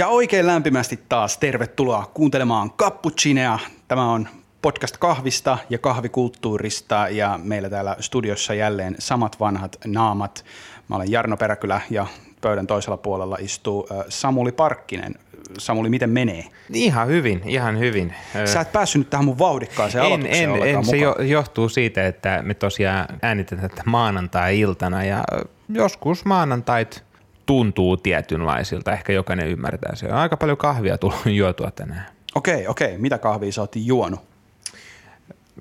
Ja oikein lämpimästi taas tervetuloa kuuntelemaan Cappuccinea. Tämä on podcast kahvista ja kahvikulttuurista ja meillä täällä studiossa jälleen samat vanhat naamat. Mä olen Jarno Peräkylä ja pöydän toisella puolella istuu Samuli Parkkinen. Samuli, miten menee? Ihan hyvin, ihan hyvin. Sä et päässyt nyt tähän mun vauhdikkaaseen en, aloitukseen en, en, se jo, johtuu siitä, että me tosiaan äänitetään tätä maanantai-iltana ja joskus maanantait tuntuu tietynlaisilta, ehkä jokainen ymmärtää se. Aika paljon kahvia tullut juotua tänään. Okei, okei. Mitä kahvia sä oot juonut?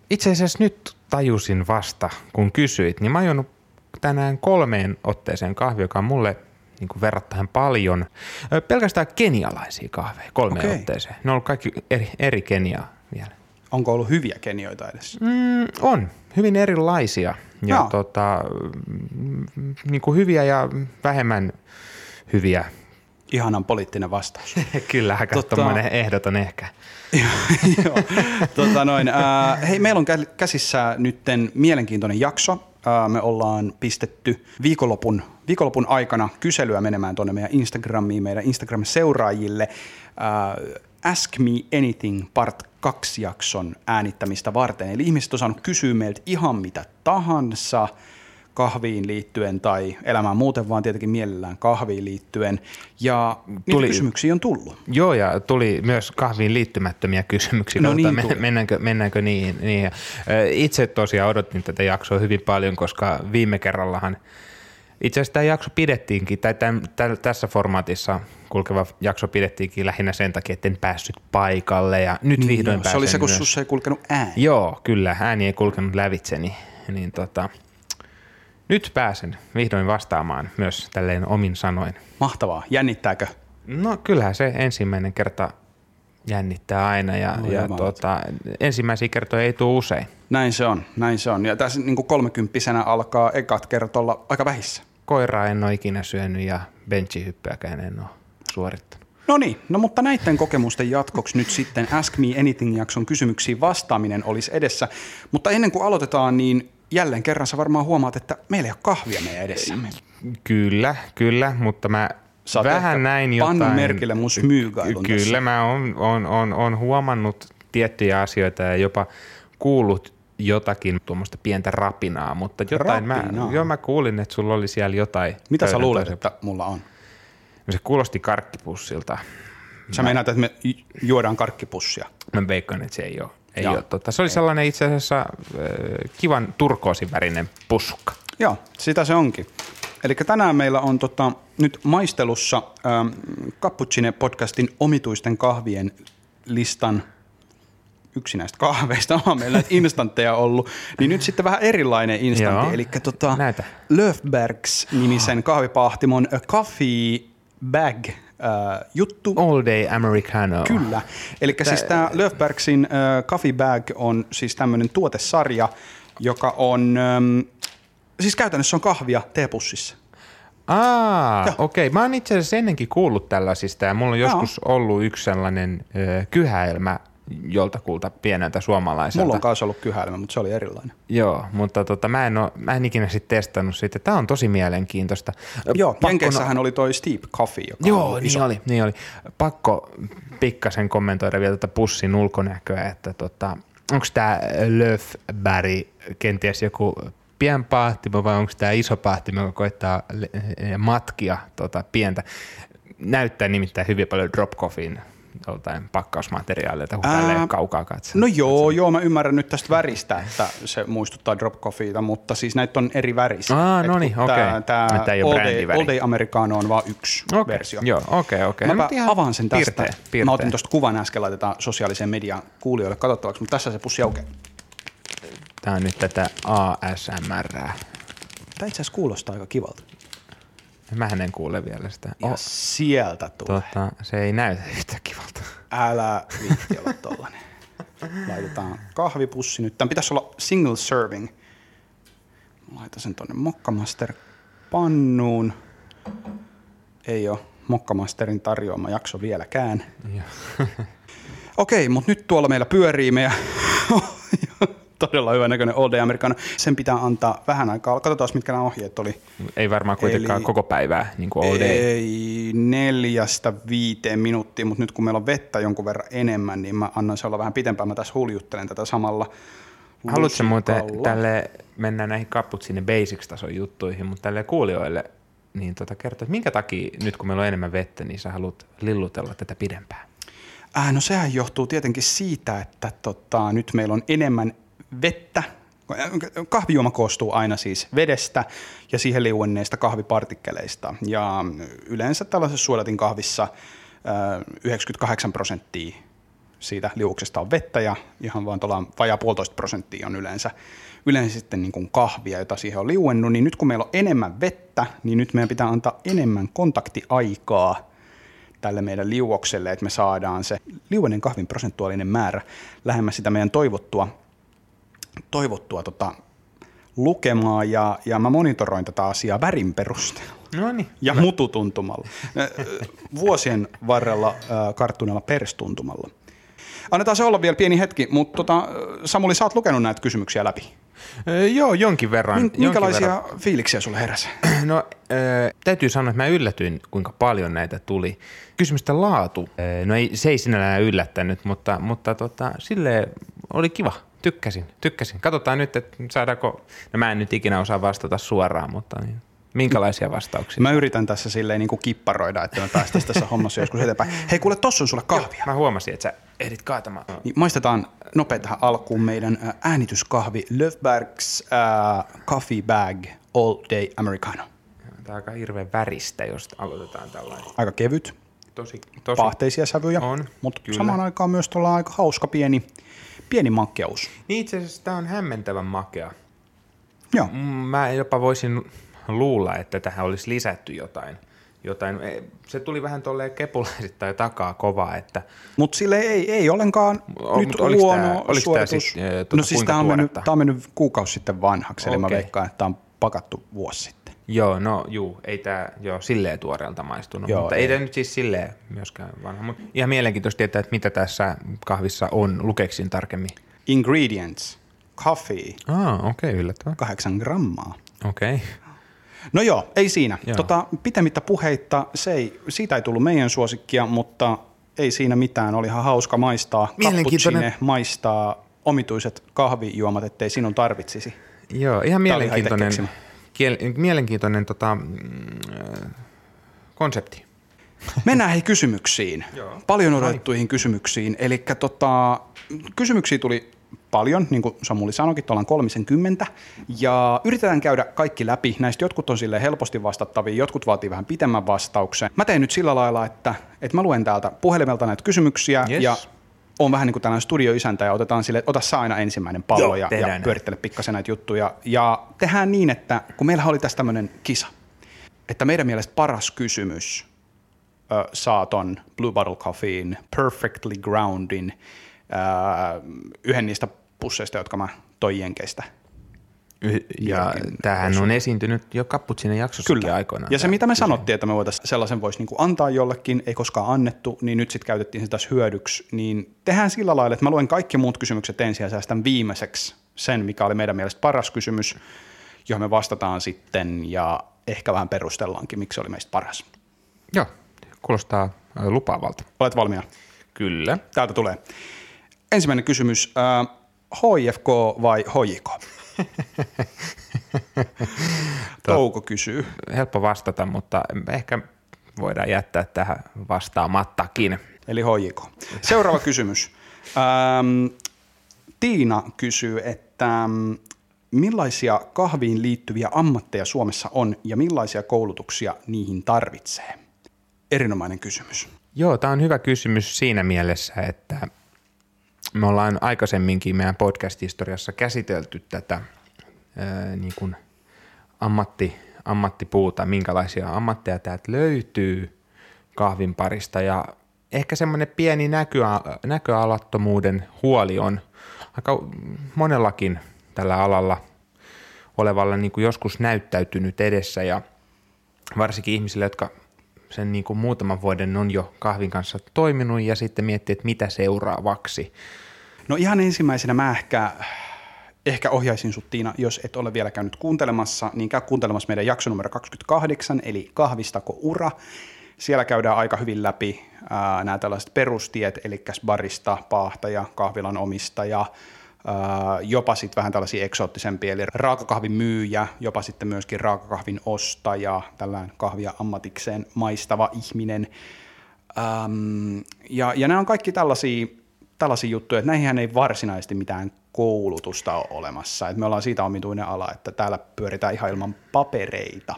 Itse asiassa nyt tajusin vasta, kun kysyit, niin mä oon tänään kolmeen otteeseen kahvia, joka on mulle niin kuin verrattain paljon. Pelkästään kenialaisia kahveja kolmeen Okei. otteeseen. Ne on ollut kaikki eri, eri Keniaa vielä. Onko ollut hyviä kenioita edes? Mm, on, hyvin erilaisia. Ja Joo. tota, mm, niin kuin hyviä ja vähemmän hyviä. Ihanan poliittinen vastaus. Kyllä, aika Tota- ehdoton ehkä. Joo. tota noin, äh, hei, meillä on kä- käsissä nytten mielenkiintoinen jakso. Äh, me ollaan pistetty viikonlopun, viikonlopun aikana kyselyä menemään tuonne meidän Instagramiin, meidän Instagram-seuraajille. Äh, Ask Me Anything Part 2 jakson äänittämistä varten. Eli ihmiset on saanut kysyä meiltä ihan mitä tahansa kahviin liittyen tai elämään muuten, vaan tietenkin mielellään kahviin liittyen. Ja Tuli- kysymyksiä on tullut. Joo, ja tuli myös kahviin liittymättömiä kysymyksiä. No niin men- mennäänkö, mennäänkö niin, niin. Itse tosiaan odotin tätä jaksoa hyvin paljon, koska viime kerrallahan itse asiassa tämä jakso pidettiinkin, tai tämän, tä- tässä formaatissa kulkeva jakso pidettiinkin lähinnä sen takia, että en päässyt paikalle, ja nyt Niin, vihdoin joo, pääsen se oli se, kun myös. sussa ei kulkenut ääni. Joo, kyllä, ääni ei kulkenut lävitse, niin, tota, nyt pääsen vihdoin vastaamaan myös tälleen omin sanoin. Mahtavaa. Jännittääkö? No kyllähän se ensimmäinen kerta jännittää aina ja, No, ja tota, ensimmäisiä kertoja ei tule usein. Näin se on, näin se on. Ja tässä niin kolmekymppisenä alkaa ekat kerrat olla aika vähissä. Koiraa en ole ikinä syönyt ja benchihyppyäkään en ole suorittanut. No niin, no mutta näiden kokemusten jatkoksi nyt sitten Ask Me Anything-jakson kysymyksiin vastaaminen olisi edessä. Mutta ennen kuin aloitetaan, niin jälleen kerran sä varmaan huomaat, että meillä ei ole kahvia meidän edessämme. Kyllä, kyllä, mutta mä ehkä vähän näin jotain. pannut merkille mun smyygailun Kyllä, tässä. mä oon on, on, on huomannut tiettyjä asioita ja jopa kuullut jotakin tuommoista pientä rapinaa, mutta jotain Rapinaa? mä, joo, mä kuulin, että sulla oli siellä jotain. Mitä sä luulet, toisella- että mulla on? Se kuulosti karkkipussilta. Sä meinaat, että me ju- juodaan karkkipussia. Mä veikkaan, että se ei ole. Ei Joo. ole totta. Se oli sellainen itse asiassa äh, kivan turkoosin värinen pussukka. Joo, sitä se onkin. Eli tänään meillä on tota, nyt maistelussa ähm, Cappuccine-podcastin omituisten kahvien listan yksi näistä kahveista on meillä näitä instantteja ollut, niin nyt sitten vähän erilainen instantti, Joo. eli tota Näytä. Löfbergs-nimisen kahvipahtimon A Coffee Bag äh, juttu. All day americano. Kyllä. Eli siis tämä Löfbergsin äh, Coffee Bag on siis tämmöinen tuotesarja, joka on, ähm, siis käytännössä on kahvia teepussissa. Aa, Joo. okei. Okay. Mä oon itse asiassa ennenkin kuullut tällaisista ja mulla on Joo. joskus ollut yksi sellainen ö, kyhäelmä joltakulta pieneltä suomalaiselta. Mulla on kanssa ollut kyhäilmä, mutta se oli erilainen. Joo, mutta tota, mä, en oo, mä en ikinä sitten testannut sitä. Tämä on tosi mielenkiintoista. Joo, Pakko Jenkeissähän oli toi Steep Coffee, joka Joo, on niin iso. oli, niin oli. Pakko pikkasen kommentoida vielä tätä pussin ulkonäköä, että tota, onko tämä Löfberg kenties joku pienpaahtimo vai onko tämä iso paahtimo, joka koittaa matkia tota, pientä. Näyttää nimittäin hyvin paljon drop coffeein joltain pakkausmateriaaleilta, kun Ää, kaukaa katsotaan. No joo, joo, mä ymmärrän nyt tästä väristä, että se muistuttaa drop coffeeta, mutta siis näitä on eri värisiä. Et no niin, okei. Ei oo All Day. All Day Americano on vaan yksi Okei, versio. Joo, okei, okei. Mäpä No, ihan avaan sen tästä. Piirtein, Mä piirtein. otin tuosta kuvan äsken, laitetaan sosiaaliseen mediaan kuulijoille katsottavaksi, mutta tässä se pussi aukeaa. Tämä on nyt tätä ASMR. Tämä itse asiassa kuulostaa aika kivalta. Mähän en kuule vielä sitä. Ja Oh, sieltä tulee. tota, se ei näytä yhtä kivalta. Älä viitti olla tollanen. Laitetaan kahvipussi nyt. Tämän pitäisi olla single serving. Laitan sen tonne Mokkamaster pannuun. Ei ole Mokkamasterin tarjoama jakso vieläkään. Okei, mutta nyt tuolla meillä pyörii meidän Todella hyvä näköinen Old Day Americano. Sen pitää antaa vähän aikaa. Katsotaan, mitkä nämä ohjeet oli. Ei varmaan kuitenkaan Eli- koko päivää, niin kuin day. Ei neljästä viiteen minuuttia, mutta nyt kun meillä on vettä jonkun verran enemmän, niin mä annan se olla vähän pitempään. Mä tässä huljuttelen tätä samalla Haluatko muuten tälle, mennään näihin Cappuccine Basics-tason juttuihin, mutta tälle kuulijoille niin tota kertoa, että minkä takia nyt kun meillä on enemmän vettä, niin sä haluat lillutella tätä pidempään? Äh, no sehän johtuu tietenkin siitä, että tota, nyt meillä on enemmän vettä. Kahvijuoma koostuu aina siis vedestä ja siihen liuenneista kahvipartikkeleista. Ja yleensä tällaisessa suodatin kahvissa äh, 98 prosenttia siitä liuuksesta on vettä ja ihan vaan tuolla vajaa puolitoista prosenttia on yleensä, yleensä sitten niin kuin kahvia, jota siihen on liuennut. Niin nyt kun meillä on enemmän vettä, niin nyt meidän pitää antaa enemmän kontaktiaikaa tälle meidän liuokselle, että me saadaan se liuenen kahvin prosentuaalinen määrä lähemmäs sitä meidän toivottua, toivottua tota, lukemaa ja, ja mä monitoroin tätä asiaa värin perusteella No niin. ja mututuntumalla. Vuosien varrella ö, karttuneella perstuntumalla. Annetaan se olla vielä pieni hetki, mutta tota, Samuli, sä oot lukenut näitä kysymyksiä läpi. Öö, joo, jonkin verran. Min- jonkin Minkälaisia verran. fiiliksiä sulle heräsi? No, äh, täytyy sanoa, että mä yllätyin, kuinka paljon näitä tuli. Kysymysten laatu, äh, no ei, se ei sinällään yllättänyt, mutta, mutta tota, sille oli kiva. Tykkäsin, tykkäsin. Katsotaan nyt, että saadaanko, no mä en nyt ikinä osaa vastata suoraan, mutta niin, minkälaisia vastauksia? Mä yritän tässä silleen niin kuin kipparoida, että me päästäisiin tässä hommassa joskus eteenpäin. Hei kuule, tossa on sulle kahvia. Mä huomasin, että sä ehdit kaatamaan. Niin maistetaan nopea tähän alkuun meidän äänityskahvi Löfbergs äh, Coffee Bag All Day Americano. Tämä on aika hirveän väristä, jos aloitetaan tällainen. Aika kevyt, Tosi, tosi. paahteisia sävyjä, On, mutta kyllä. samaan aikaan myös tuolla aika hauska pieni, pieni makkeus. Niin itse asiassa tämä on hämmentävän makea. Joo. Mm, Mä jopa voisin luulla, että tähän olisi lisätty jotain. jotain. E, Se tuli vähän tolleen kepulaisittain takaa kovaa, että Mutta sille ei, ei ollenkaan O- nyt huono tää- oliks tää suoritus. sit, ö, tota, no siis tämä on, mennyt, tää on mennyt kuukausi sitten vanhaksi, eli mä veikkaan, että tämä on pakattu vuosi sitten. Joo, no juu, ei tämä joo, silleen tuoreelta maistunut, Joo, mutta ei. ei tämä nyt siis silleen myöskään vanha. Mutta ihan mielenkiintoista tietää, että mitä tässä kahvissa on. Lukeksin tarkemmin. Ingredients. Coffee. Ah, okei, okay, yllättävää. Kahdeksan grammaa. Okei. Okay. No joo, ei siinä. Joo. Tota, pitemmittä puheitta, se ei, siitä ei tullut meidän suosikkia, mutta ei siinä mitään. Oli ihan hauska maistaa Mielenkiintoinen- cappuccine, maistaa omituiset kahvijuomat, ettei sinun tarvitsisi. Joo, ihan mielenkiintoinen, kiel, mielenkiintoinen tota, mm, äh, konsepti. Mennään hei kysymyksiin. Joo. Paljon odotettuihin kysymyksiin. Eli tota, kysymyksiä tuli paljon, niin kuin Samuli sanoikin, ollaan 30. Ja yritetään käydä kaikki läpi. Näistä jotkut on sille helposti vastattavia, jotkut vaatii vähän pitemmän vastauksen. Mä teen nyt sillä lailla, että, että mä luen täältä puhelimelta näitä kysymyksiä Yes. ja on vähän niin kuin tällainen studioisäntä ja otetaan sille, että ota sä aina ensimmäinen pallo Joo, ja, ja näin. pyörittele pikkasen näitä juttuja. Ja tehdään niin, että kun meillä oli tässä tämmöinen kisa, että meidän mielestä paras kysymys ö, saa ton Blue Bottle Coffeein Perfectly Groundin ö, yhden niistä pusseista, jotka mä toin Jenkeistä. Ja tämähän on esiintynyt jo Cappuccinen jaksossakin Kyllä. aikoinaan. Ja se, mitä me sanottiin, että me voitaisiin sellaisen voisi niinku antaa jollekin, ei koskaan annettu, niin nyt sitten käytettiin tässä hyödyksi. Niin tehdään sillä lailla, että mä luen kaikki muut kysymykset ensin ja säästän viimeiseksi sen, mikä oli meidän mielestä paras kysymys, johon me vastataan sitten ja ehkä vähän perustellaankin, miksi se oli meistä paras. Joo, kuulostaa lupaavalta. Olet valmiina? Kyllä. Täältä tulee. Ensimmäinen kysymys. HIFK vai HJK? Touko kysyy. Helppo vastata, mutta ehkä voidaan jättää tähän vastaamattakin. Eli HJK. Seuraava kysymys. Ähm, Tiina kysyy, että millaisia kahviin liittyviä ammatteja Suomessa on ja millaisia koulutuksia niihin tarvitsee? Erinomainen kysymys. Joo, tämä on hyvä kysymys siinä mielessä, että me ollaan aikaisemminkin meidän podcast-historiassa käsitelty tätä ää, niin kuin ammatti, ammattipuuta, minkälaisia ammatteja täältä löytyy kahvin parista. Ja ehkä semmoinen pieni näköa, näköalattomuuden huoli on aika monellakin tällä alalla olevalla niin kuin joskus näyttäytynyt edessä. Ja varsinkin ihmisille, jotka sen niin kuin muutaman vuoden on jo kahvin kanssa toiminut ja sitten miettii, että mitä seuraavaksi. No ihan ensimmäisenä mä ehkä ehkä ohjaisin sut Tiina, jos et ole vielä käynyt kuuntelemassa, niin käy kuuntelemassa meidän jakso numero 28, eli Kahvistako ura. Siellä käydään aika hyvin läpi ää, nämä tällaiset perustiet, eli barista, paahtaja, kahvilan omistaja, jopa sitten vähän tällaisia eksoottisempia, eli raakakahvin myyjä, jopa sitten myöskin raakakahvin ostaja, tällainen kahvia ammatikseen maistava ihminen. Ähm, ja, ja nämä on kaikki tällaisia, tällaisia juttuja, että näihin ei varsinaisesti mitään koulutusta ole olemassa. Et me ollaan siitä omituinen ala, että täällä pyöritään ihan ilman papereita.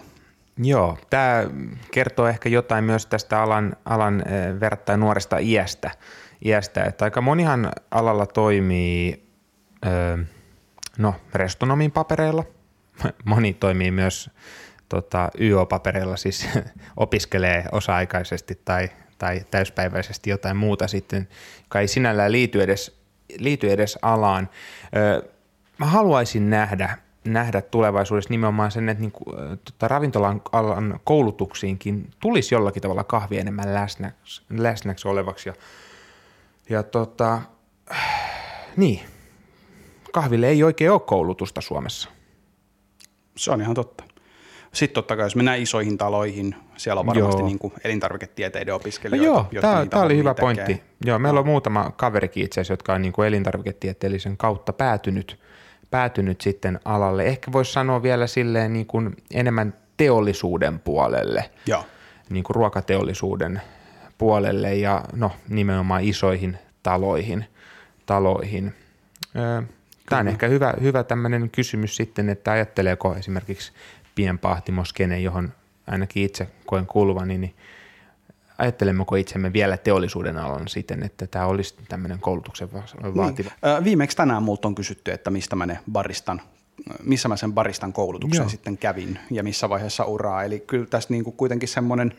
Joo, tämä kertoo ehkä jotain myös tästä alan, alan eh, verrattain nuoresta iästä, iästä, että aika monihan alalla toimii no, restonomin papereilla, moni toimii myös tota, YO-papereilla, siis opiskelee osa-aikaisesti tai, tai täyspäiväisesti jotain muuta sitten, joka ei sinällään liity edes, liity edes alaan. Mä haluaisin nähdä nähdä tulevaisuudessa nimenomaan sen, että niin kuin, tota, ravintolan alan koulutuksiinkin tulisi jollakin tavalla kahvi enemmän läsnäksi, läsnäksi olevaksi. Ja, ja tota, niin, kahville ei oikein ole koulutusta Suomessa. Se on ihan totta. Sitten totta kai, jos mennään isoihin taloihin, siellä on varmasti niin kuin elintarviketieteiden opiskelijoita. No joo, tämä, tämä oli hyvä tekee. pointti. Joo, meillä on muutama kaverikin itse asiassa, jotka on niin kuin elintarviketieteellisen kautta päätynyt – päätynyt sitten alalle. Ehkä voisi sanoa vielä silleen niin kuin enemmän teollisuuden puolelle, Joo. niin kuin ruokateollisuuden puolelle ja no, nimenomaan isoihin taloihin. taloihin. Tämä on ehkä hyvä, hyvä tämmöinen kysymys sitten, että ajatteleeko esimerkiksi pienpahtimoskene, johon ainakin itse koen kuuluvani, niin ajattelemmeko itsemme vielä teollisuuden alan siten, että tämä olisi tämmöinen koulutuksen vaativa? Niin. Viimeksi tänään multa on kysytty, että mistä mä ne baristan missä mä sen baristan koulutuksen Joo. sitten kävin ja missä vaiheessa uraa. Eli kyllä tässä niin kuin kuitenkin semmoinen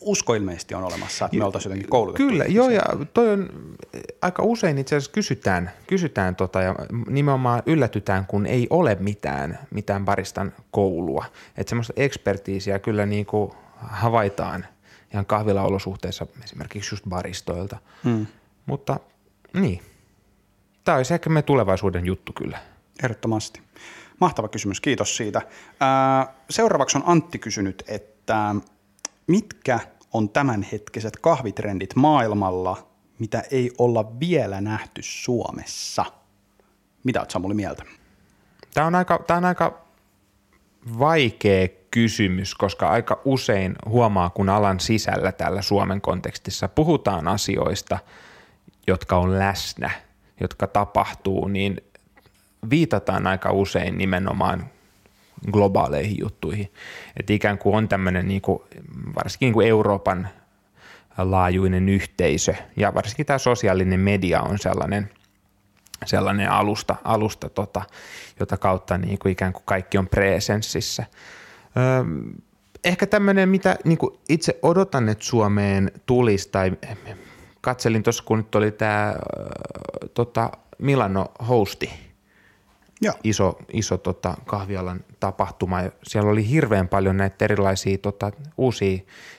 usko ilmeisesti on olemassa, että me oltaisiin jotenkin koulutettu. Kyllä, joo, ja toi on aika usein itse asiassa kysytään, kysytään tota, ja nimenomaan yllätytään, kun ei ole mitään, mitään baristan koulua. Että semmoista ekspertiisiä kyllä niin kuin havaitaan ihan kahvilaolosuhteissa esimerkiksi just baristoilta. Hmm. Mutta niin, tämä olisi ehkä me tulevaisuuden juttu kyllä. Ehdottomasti. Mahtava kysymys, kiitos siitä. Seuraavaksi on Antti kysynyt, että mitkä on tämänhetkiset kahvitrendit maailmalla, mitä ei olla vielä nähty Suomessa? Mitä olet Samuli mieltä? Tämä on aika, tämä on aika vaikea kysymys, koska aika usein huomaa, kun alan sisällä täällä Suomen kontekstissa puhutaan asioista, jotka on läsnä, jotka tapahtuu, niin viitataan aika usein nimenomaan globaaleihin juttuihin. Että ikään kuin on tämmöinen niin varsinkin niin kuin Euroopan laajuinen yhteisö ja varsinkin tämä sosiaalinen media on sellainen, sellainen alusta, alusta tota, jota kautta niin kuin ikään kuin kaikki on presenssissä. Öö, ehkä tämmöinen, mitä niin kuin itse odotan, että Suomeen tulisi, tai katselin tuossa, kun nyt oli tämä tota, Milano Hosti, Joo. iso, iso tota, kahvialan tapahtuma. Siellä oli hirveän paljon näitä erilaisia tota, uusia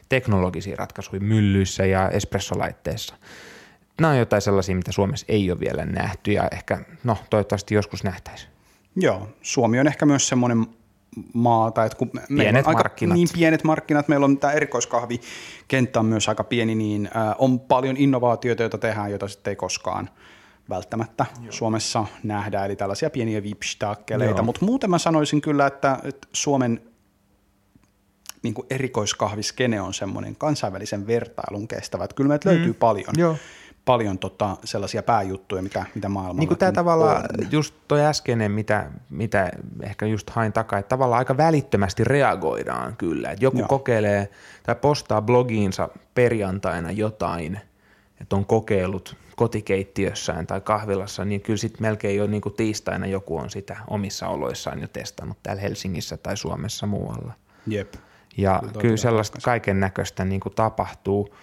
teknologisia ratkaisuja myllyissä ja espressolaitteissa. Nämä on jotain sellaisia, mitä Suomessa ei ole vielä nähty ja ehkä, no toivottavasti joskus nähtäisiin. Joo, Suomi on ehkä myös semmoinen maata, että kun pienet on aika, markkinat. niin pienet markkinat, meillä on tämä erikoiskahvikenttä on myös aika pieni, niin on paljon innovaatioita, joita tehdään, joita sitten ei koskaan välttämättä Joo. Suomessa nähdä, eli tällaisia pieniä vipstakkeleita, mutta muuten mä sanoisin kyllä, että, että Suomen niin kuin erikoiskahviskene on semmoinen kansainvälisen vertailun kestävä, että kyllä meiltä mm. löytyy paljon. Joo paljon tota, sellaisia pääjuttuja, mitä, mitä maailmalla niin kuin tämä tavallaan, just toi äskeinen, mitä, mitä ehkä just hain takaa, että tavallaan aika välittömästi reagoidaan kyllä. Että joku Joo. kokeilee tai postaa blogiinsa perjantaina jotain, että on kokeillut kotikeittiössään tai kahvilassa, niin kyllä sitten melkein jo niin kuin tiistaina joku on sitä omissa oloissaan jo testannut täällä Helsingissä tai Suomessa muualla. Jep. Ja kyllä, kyllä sellaista kaiken näköistä niin kuin tapahtuu.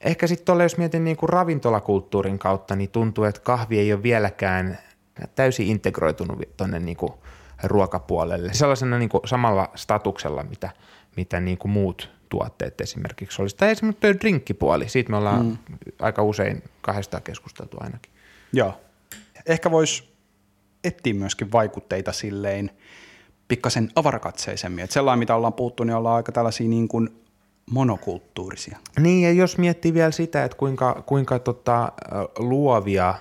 Ehkä sitten tuolla, jos mietin niin kuin ravintolakulttuurin kautta, niin tuntuu, että kahvi ei ole vieläkään täysin integroitunut tuonne niin ruokapuolelle. Sellaisena niin kuin samalla statuksella, mitä, mitä niin kuin muut tuotteet esimerkiksi olisi. Tai esimerkiksi tuo drinkkipuoli, siitä me ollaan mm. aika usein kahdesta keskusteltu ainakin. Joo. Ehkä voisi etsiä myöskin vaikutteita silleen pikkasen avarakatseisemmin. Että sellainen, mitä ollaan puhuttu, niin ollaan aika tällaisia niin kuin monokulttuurisia. Niin, ja jos miettii vielä sitä, että kuinka, kuinka tota, luovia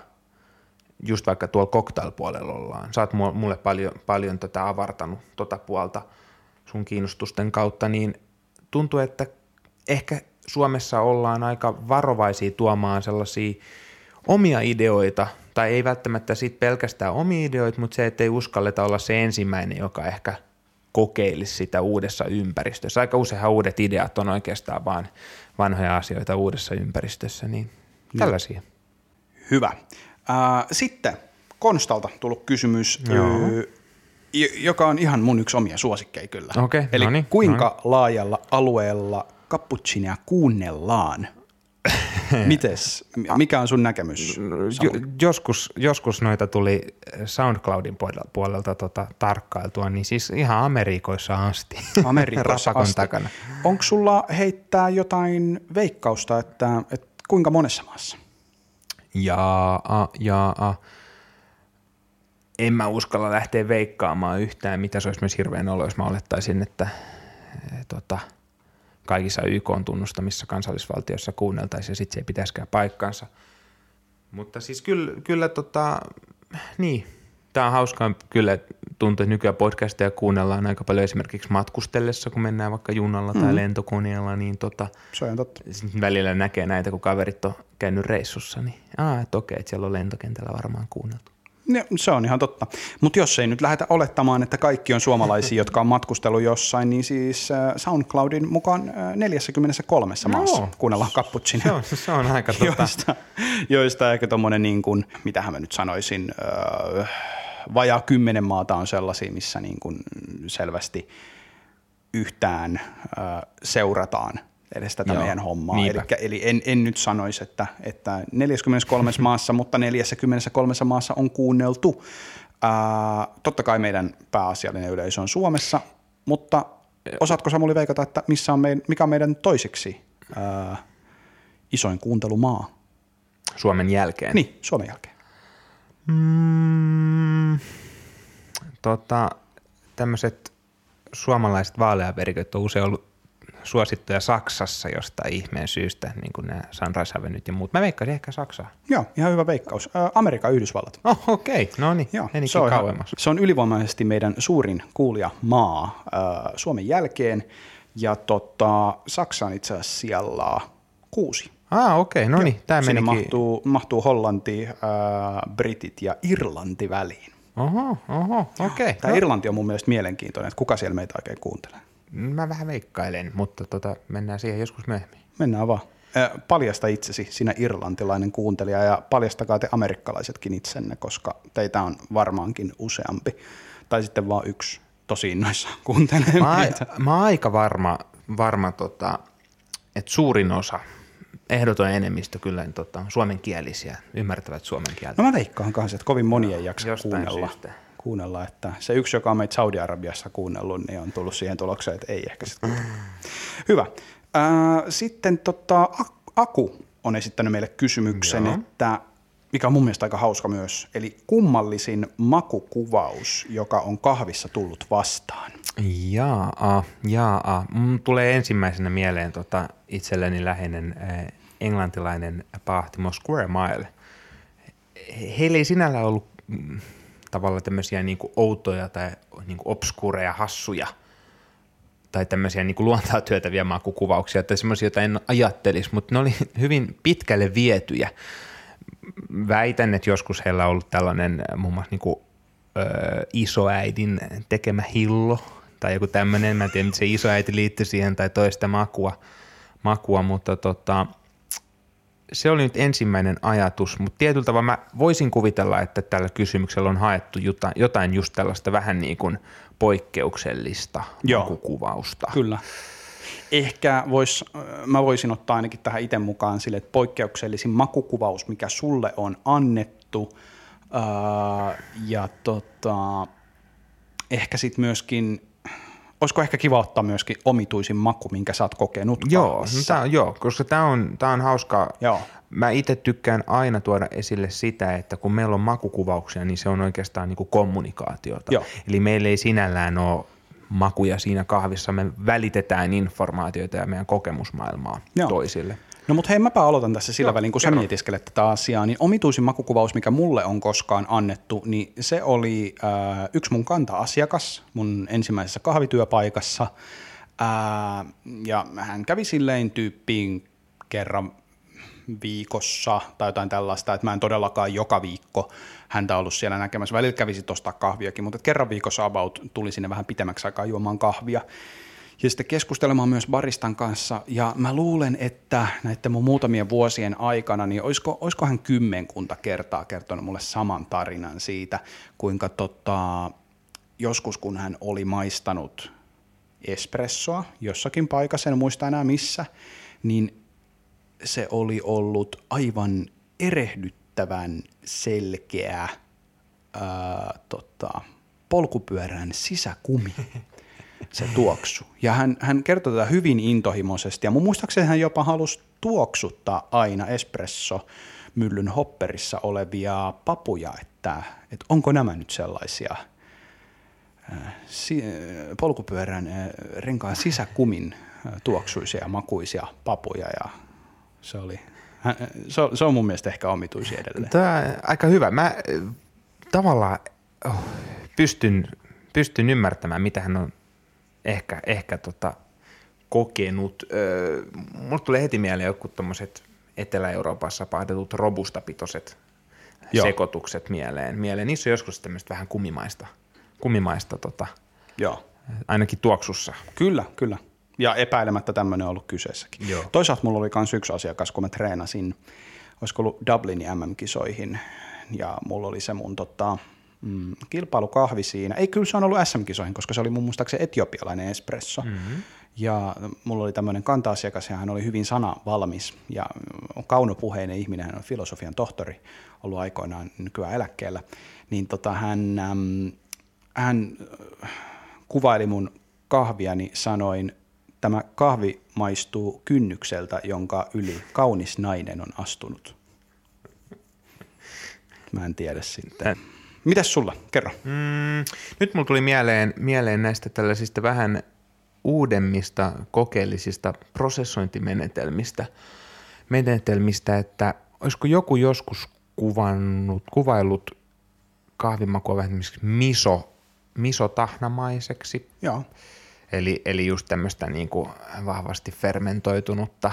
just vaikka tuolla cocktail-puolella ollaan. Sä oot mulle paljon, paljon tota avartanut tota puolta sun kiinnostusten kautta, niin tuntuu, että ehkä Suomessa ollaan aika varovaisia tuomaan sellaisia omia ideoita, tai ei välttämättä sit pelkästään omia ideoita, mutta se, että ei uskalleta olla se ensimmäinen, joka ehkä kokeilisi sitä uudessa ympäristössä. Aika useinhan uudet ideat on oikeastaan vaan vanhoja asioita uudessa ympäristössä, niin tällaisia. Hyvä. Äh, sitten Konstalta tullut kysymys, Joo. Joka on ihan mun yksi omia suosikkeja kyllä. Okay, Eli noniin, kuinka noniin. laajalla alueella cappuccinia kuunnellaan? Mites, mikä on sun näkemys? Jo, joskus, joskus noita tuli SoundCloudin puolelta tota, tarkkailtua, niin siis ihan Amerikoissa asti. Amerikoissa asti. takana. Onko sulla heittää jotain veikkausta, että, että kuinka monessa maassa? Jaa, jaa. En mä uskalla lähteä veikkaamaan yhtään, mitä se olisi myös hirveän olo, jos mä olettaisin, että e, tota, kaikissa YK on tunnustamissa kansallisvaltioissa kuunneltaisiin ja sitten se ei pitäisikään paikkansa. Mutta siis kyllä, kyllä tota, niin, tämä on hauskaa kyllä tuntuu, että nykyään podcasteja kuunnellaan aika paljon esimerkiksi matkustellessa, kun mennään vaikka junalla mm. tai lentokoneella, niin tota, se on totta. välillä näkee näitä, kun kaverit on käynyt reissussa, niin aa, että okei, että siellä on lentokentällä varmaan kuunneltu. No, se on ihan totta. Mutta jos ei nyt lähdetä olettamaan, että kaikki on suomalaisia, jotka on matkustellut jossain, niin siis äh, SoundCloudin mukaan 43 no, maassa kuunnellaan kapputsina. Se on, se on aika totta. Joista, joista ehkä tuommoinen, niin kuin, mitähän mä nyt sanoisin, äh, vajaa kymmenen maata on sellaisia, missä niin kuin selvästi yhtään äh, seurataan edes tätä Joo, meidän hommaa. Elikkä, eli en, en nyt sanoisi, että, että 43 maassa, mutta 43 maassa on kuunneltu. Ää, totta kai meidän pääasiallinen yleisö on Suomessa, mutta osaatko Samuli veikata, että missä on meidän, mikä on meidän toiseksi ää, isoin kuuntelumaa? Suomen jälkeen? Niin, Suomen jälkeen. Mm, tota, tämmöiset suomalaiset vaaleaveriköt on usein ollut suosittuja Saksassa jostain ihmeen syystä, niin kuin nämä Sunrise Avenyt ja muut. Mä veikkaisin ehkä Saksaa. Joo, ihan hyvä veikkaus. Amerikan Yhdysvallat. Oh, okei, okay. no niin, Joo, se on, kauemmas. Se on ylivoimaisesti meidän suurin kuulija maa äh, Suomen jälkeen, ja tota, Saksa on itse asiassa siellä kuusi. Ah, okei, okay. no niin, tämä menikin. mahtuu, mahtuu Hollanti, äh, Britit ja Irlanti väliin. Oho, oho, okei. Okay. Tämä no. Irlanti on mun mielestä mielenkiintoinen, että kuka siellä meitä oikein kuuntelee. Mä vähän veikkailen, mutta tota, mennään siihen joskus myöhemmin. Mennään vaan. Paljasta itsesi, sinä irlantilainen kuuntelija, ja paljastakaa te amerikkalaisetkin itsenne, koska teitä on varmaankin useampi. Tai sitten vaan yksi tosi innoissa kuuntelee mä, meitä. Mä oon aika varma, varma tota, että suurin osa, ehdoton enemmistö kyllä tota, suomenkielisiä, ymmärtävät suomen kieltä. No mä veikkaan kanssa, että kovin moni ei jaksa kuunnella. Syystä kuunnella, että se yksi, joka on meitä Saudi-Arabiassa kuunnellut, niin on tullut siihen tulokseen, että ei ehkä sitten Hyvä. sitten tota, Aku on esittänyt meille kysymyksen, Joo. että mikä on mun mielestä aika hauska myös, eli kummallisin makukuvaus, joka on kahvissa tullut vastaan. Jaa, jaa. Mun tulee ensimmäisenä mieleen tota itselleni läheinen eh, englantilainen pahtimo Square Mile. Heillä ei sinällä ollut mm, tavalla tämmöisiä niin kuin outoja tai niin kuin obskureja, hassuja tai tämmöisiä niin kuin luontaa työtäviä makukuvauksia, tai semmoisia, joita en ajattelisi, mutta ne oli hyvin pitkälle vietyjä. Väitän, että joskus heillä on ollut tällainen muun muassa niin kuin, ö, isoäidin tekemä hillo, tai joku tämmöinen, mä en tiedä, se isoäiti liittyy siihen, tai toista makua, makua mutta tota, se oli nyt ensimmäinen ajatus, mutta tietyllä tavalla mä voisin kuvitella, että tällä kysymyksellä on haettu jotain, jotain just tällaista vähän niin kuin poikkeuksellista Joo, kuvausta. Kyllä. Ehkä vois, mä voisin ottaa ainakin tähän itse mukaan sille, että poikkeuksellisin makukuvaus, mikä sulle on annettu, ää, ja tota, ehkä sitten myöskin olisiko ehkä kiva ottaa myöskin omituisin maku, minkä sä oot kokenut Joo, no tää, joo, koska tämä on, tää on hauskaa. Joo. Mä itse tykkään aina tuoda esille sitä, että kun meillä on makukuvauksia, niin se on oikeastaan niin kuin kommunikaatiota. Joo. Eli meillä ei sinällään ole makuja siinä kahvissa, me välitetään informaatioita ja meidän kokemusmaailmaa Joo. toisille. No mutta hei, mäpä aloitan tässä sillä Joo, välin, kun sä kerro. mietiskelet tätä asiaa, niin omituisin makukuvaus, mikä mulle on koskaan annettu, niin se oli äh, yksi mun kanta-asiakas mun ensimmäisessä kahvityöpaikassa, äh, ja hän kävi silleen tyyppiin kerran viikossa tai jotain tällaista, että mä en todellakaan joka viikko häntä ollut siellä näkemässä. Välillä kävisi ostaa kahviakin, mutta kerran viikossa about tuli sinne vähän pitemmäksi aikaa juomaan kahvia. Ja sitten keskustelemaan myös baristan kanssa. Ja mä luulen, että näiden mun muutamien vuosien aikana, niin olisiko, olisiko hän kymmenkunta kertaa kertonut mulle saman tarinan siitä, kuinka tota, joskus kun hän oli maistanut espressoa jossakin paikassa, en muista enää missä, niin se oli ollut aivan erehdyttävän selkeä ää, tota, polkupyörän sisäkumi se tuoksu. Ja hän, hän kertoi tätä hyvin intohimoisesti, ja mun muistaakseni hän jopa halusi tuoksuttaa aina espresso myllyn hopperissa olevia papuja, että, että onko nämä nyt sellaisia ää, si- polkupyörän ää, renkaan sisäkumin tuoksuisia ja makuisia papuja, ja se oli, se on, mun mielestä ehkä omituisia edelleen. Tämä on aika hyvä. Mä äh, tavallaan oh, pystyn, pystyn ymmärtämään, mitä hän on ehkä, ehkä tota, kokenut. Öö, mulle tulee heti mieleen joku tommoset Etelä-Euroopassa pahdetut robustapitoiset Joo. sekoitukset mieleen. mieleen. Niissä on joskus tämmöistä vähän kumimaista, kumimaista tota, Joo. ainakin tuoksussa. Kyllä, kyllä. Ja epäilemättä tämmöinen on ollut kyseessäkin. Joo. Toisaalta mulla oli myös yksi asiakas, kun mä treenasin, olisiko ollut Dublinin MM-kisoihin, ja mulla oli se mun tota, mm, kilpailukahvi siinä. Ei kyllä se on ollut SM-kisoihin, koska se oli mun muistaakseni etiopialainen espresso. Mm-hmm. Ja mulla oli tämmöinen kanta-asiakas, ja hän oli hyvin sana valmis, ja on kaunopuheinen ihminen, hän on filosofian tohtori, ollut aikoinaan nykyään eläkkeellä, niin tota, hän, äm, hän äh, kuvaili mun kahviani sanoin, tämä kahvi maistuu kynnykseltä, jonka yli kaunis nainen on astunut. Mä en tiedä sitten. Mitäs sulla? Kerro. Mm, nyt mulla tuli mieleen, mieleen näistä tällaisista vähän uudemmista kokeellisista prosessointimenetelmistä, menetelmistä, että olisiko joku joskus kuvannut, kuvaillut kahvimakua vähän esimerkiksi miso, misotahnamaiseksi, Joo. eli, eli just tämmöistä niin kuin vahvasti fermentoitunutta.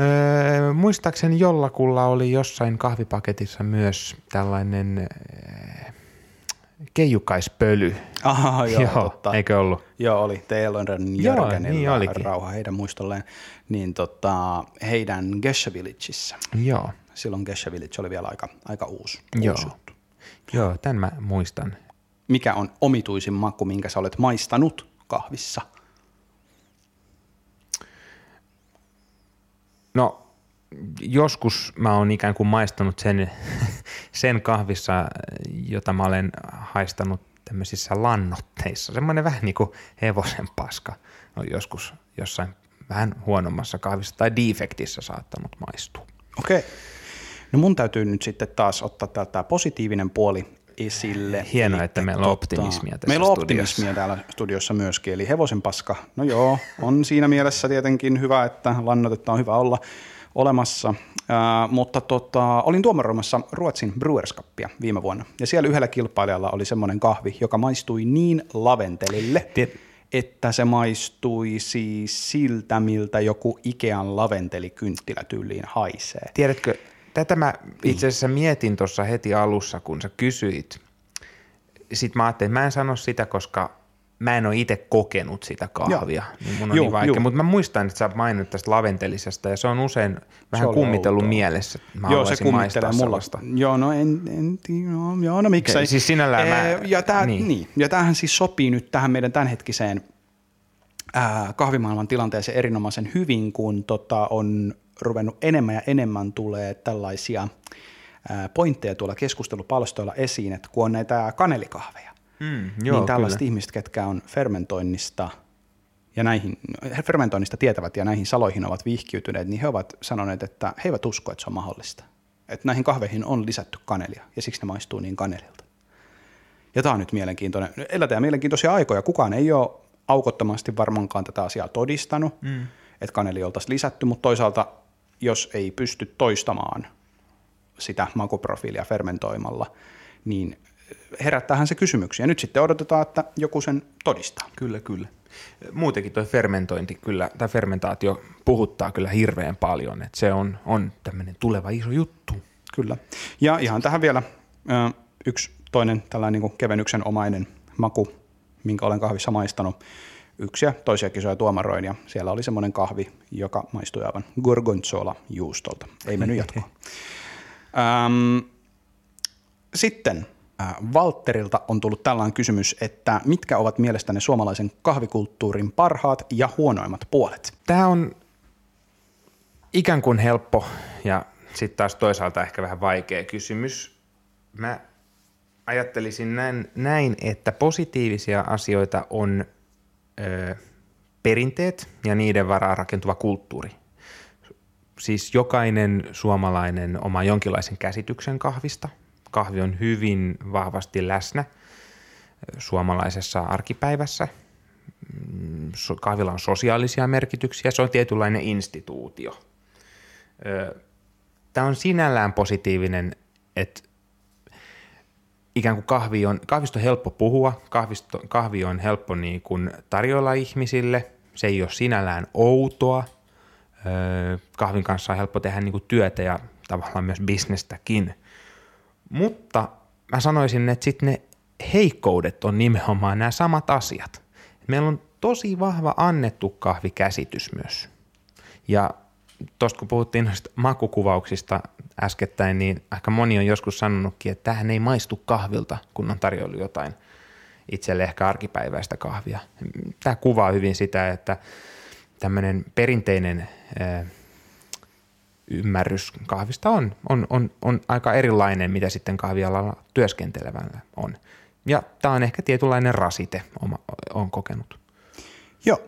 Öö, muistaakseni jollakulla oli jossain kahvipaketissa myös tällainen öö, keijukaispöly. Aha, joo, Joo, totta. eikö ollut? Joo, oli Taylor'n Joo, Jörgenillä niin rauha heidän muistolleen, niin tota, heidän Gesha Villageissa. Joo, Silloin Gesha Village oli vielä aika, aika uusi, Joo. uusi juttu. joo, tämän mä muistan. Mikä on omituisin maku, minkä sä olet maistanut kahvissa? No, joskus mä oon ikään kuin maistanut sen, sen kahvissa, jota mä olen haistanut tämmöisissä lannotteissa. Semmoinen vähän niin kuin hevosen paska on joskus jossain vähän huonommassa kahvissa tai defektissä saattanut maistua. Okei. No mun täytyy nyt sitten taas ottaa tämä positiivinen puoli esille. Hienoa, Eli että meillä on optimismia tässä Meillä on studiossa. optimismia täällä studiossa myöskin, eli hevosen paska. No joo, on siinä mielessä tietenkin hyvä, että lannotetta on hyvä olla olemassa. Uh, mutta tota, olin tuomaroimassa Ruotsin Brewers Cupia viime vuonna, ja siellä yhdellä kilpailijalla oli semmoinen kahvi, joka maistui niin laventelille, Tiet- että se maistui siis siltä, miltä joku Ikean laventelikynttilä tyyliin haisee. Tiedätkö, tätä mä itse asiassa mietin tuossa heti alussa, kun sä kysyit. Sitten mä ajattelin, että mä en sano sitä, koska mä en ole itse kokenut sitä kahvia. Niin mun on Juu, niin vaikea. Mutta mä muistan, että sä mainit tästä laventelisesta ja se on usein vähän oli kummitellut outoa. mielessä. Mä joo, se kummittelee mulla. Joo, no en, en no, joo, no miksei. Siis sinällään mä- Ee, ja, tää, niin. niin. ja tämähän siis sopii nyt tähän meidän tämänhetkiseen ää, kahvimaailman tilanteeseen erinomaisen hyvin, kun tota, on ruvennut enemmän ja enemmän tulee tällaisia ää, pointteja tuolla keskustelupalstoilla esiin, että kun on näitä kanelikahveja, Mm, joo, niin tällaiset ihmiset, ketkä on fermentoinnista ja näihin fermentoinnista tietävät ja näihin saloihin ovat vihkiytyneet, niin he ovat sanoneet, että he eivät usko, että se on mahdollista. Että näihin kahveihin on lisätty kanelia ja siksi ne maistuu niin kanelilta. Ja tämä on nyt mielenkiintoinen. Elätään mielenkiintoisia aikoja. Kukaan ei ole aukottomasti varmaankaan tätä asiaa todistanut, mm. että kaneli oltaisiin lisätty, mutta toisaalta jos ei pysty toistamaan sitä makuprofiilia fermentoimalla, niin herättäähän se kysymyksiä. Nyt sitten odotetaan, että joku sen todistaa. Kyllä, kyllä. Muutenkin tuo fermentointi kyllä, tai fermentaatio puhuttaa kyllä hirveän paljon, että se on, on tämmöinen tuleva iso juttu. Kyllä. Ja ihan tähän vielä yksi toinen tällainen niin kevennyksen omainen maku, minkä olen kahvissa maistanut. Yksi ja toisia kisoja tuomaroin ja siellä oli semmoinen kahvi, joka maistui aivan gorgonzola juustolta. Ei mennyt jatkoon. Sitten Valterilta on tullut tällainen kysymys, että mitkä ovat mielestäni suomalaisen kahvikulttuurin parhaat ja huonoimmat puolet? Tämä on ikään kuin helppo ja sitten taas toisaalta ehkä vähän vaikea kysymys. Mä ajattelisin näin, näin että positiivisia asioita on ö, perinteet ja niiden varaa rakentuva kulttuuri. Siis jokainen suomalainen oma jonkinlaisen käsityksen kahvista – kahvi on hyvin vahvasti läsnä suomalaisessa arkipäivässä. Mm, kahvilla on sosiaalisia merkityksiä, se on tietynlainen instituutio. Tämä on sinällään positiivinen, että ikään kuin kahvi on, kahvista on helppo puhua, kahvisto, kahvi on helppo niin kuin tarjoilla ihmisille, se ei ole sinällään outoa, kahvin kanssa on helppo tehdä niin kuin työtä ja tavallaan myös bisnestäkin – mutta mä sanoisin, että sitten ne heikkoudet on nimenomaan nämä samat asiat. Meillä on tosi vahva annettu kahvikäsitys myös. Ja tuosta kun puhuttiin noista makukuvauksista äskettäin, niin aika moni on joskus sanonutkin, että tähän ei maistu kahvilta, kun on tarjolla jotain itselle ehkä arkipäiväistä kahvia. Tämä kuvaa hyvin sitä, että tämmöinen perinteinen ymmärrys kahvista on, on, on, on aika erilainen, mitä sitten kahvialalla työskentelevällä on. Ja tämä on ehkä tietynlainen rasite, oma, on kokenut. Joo,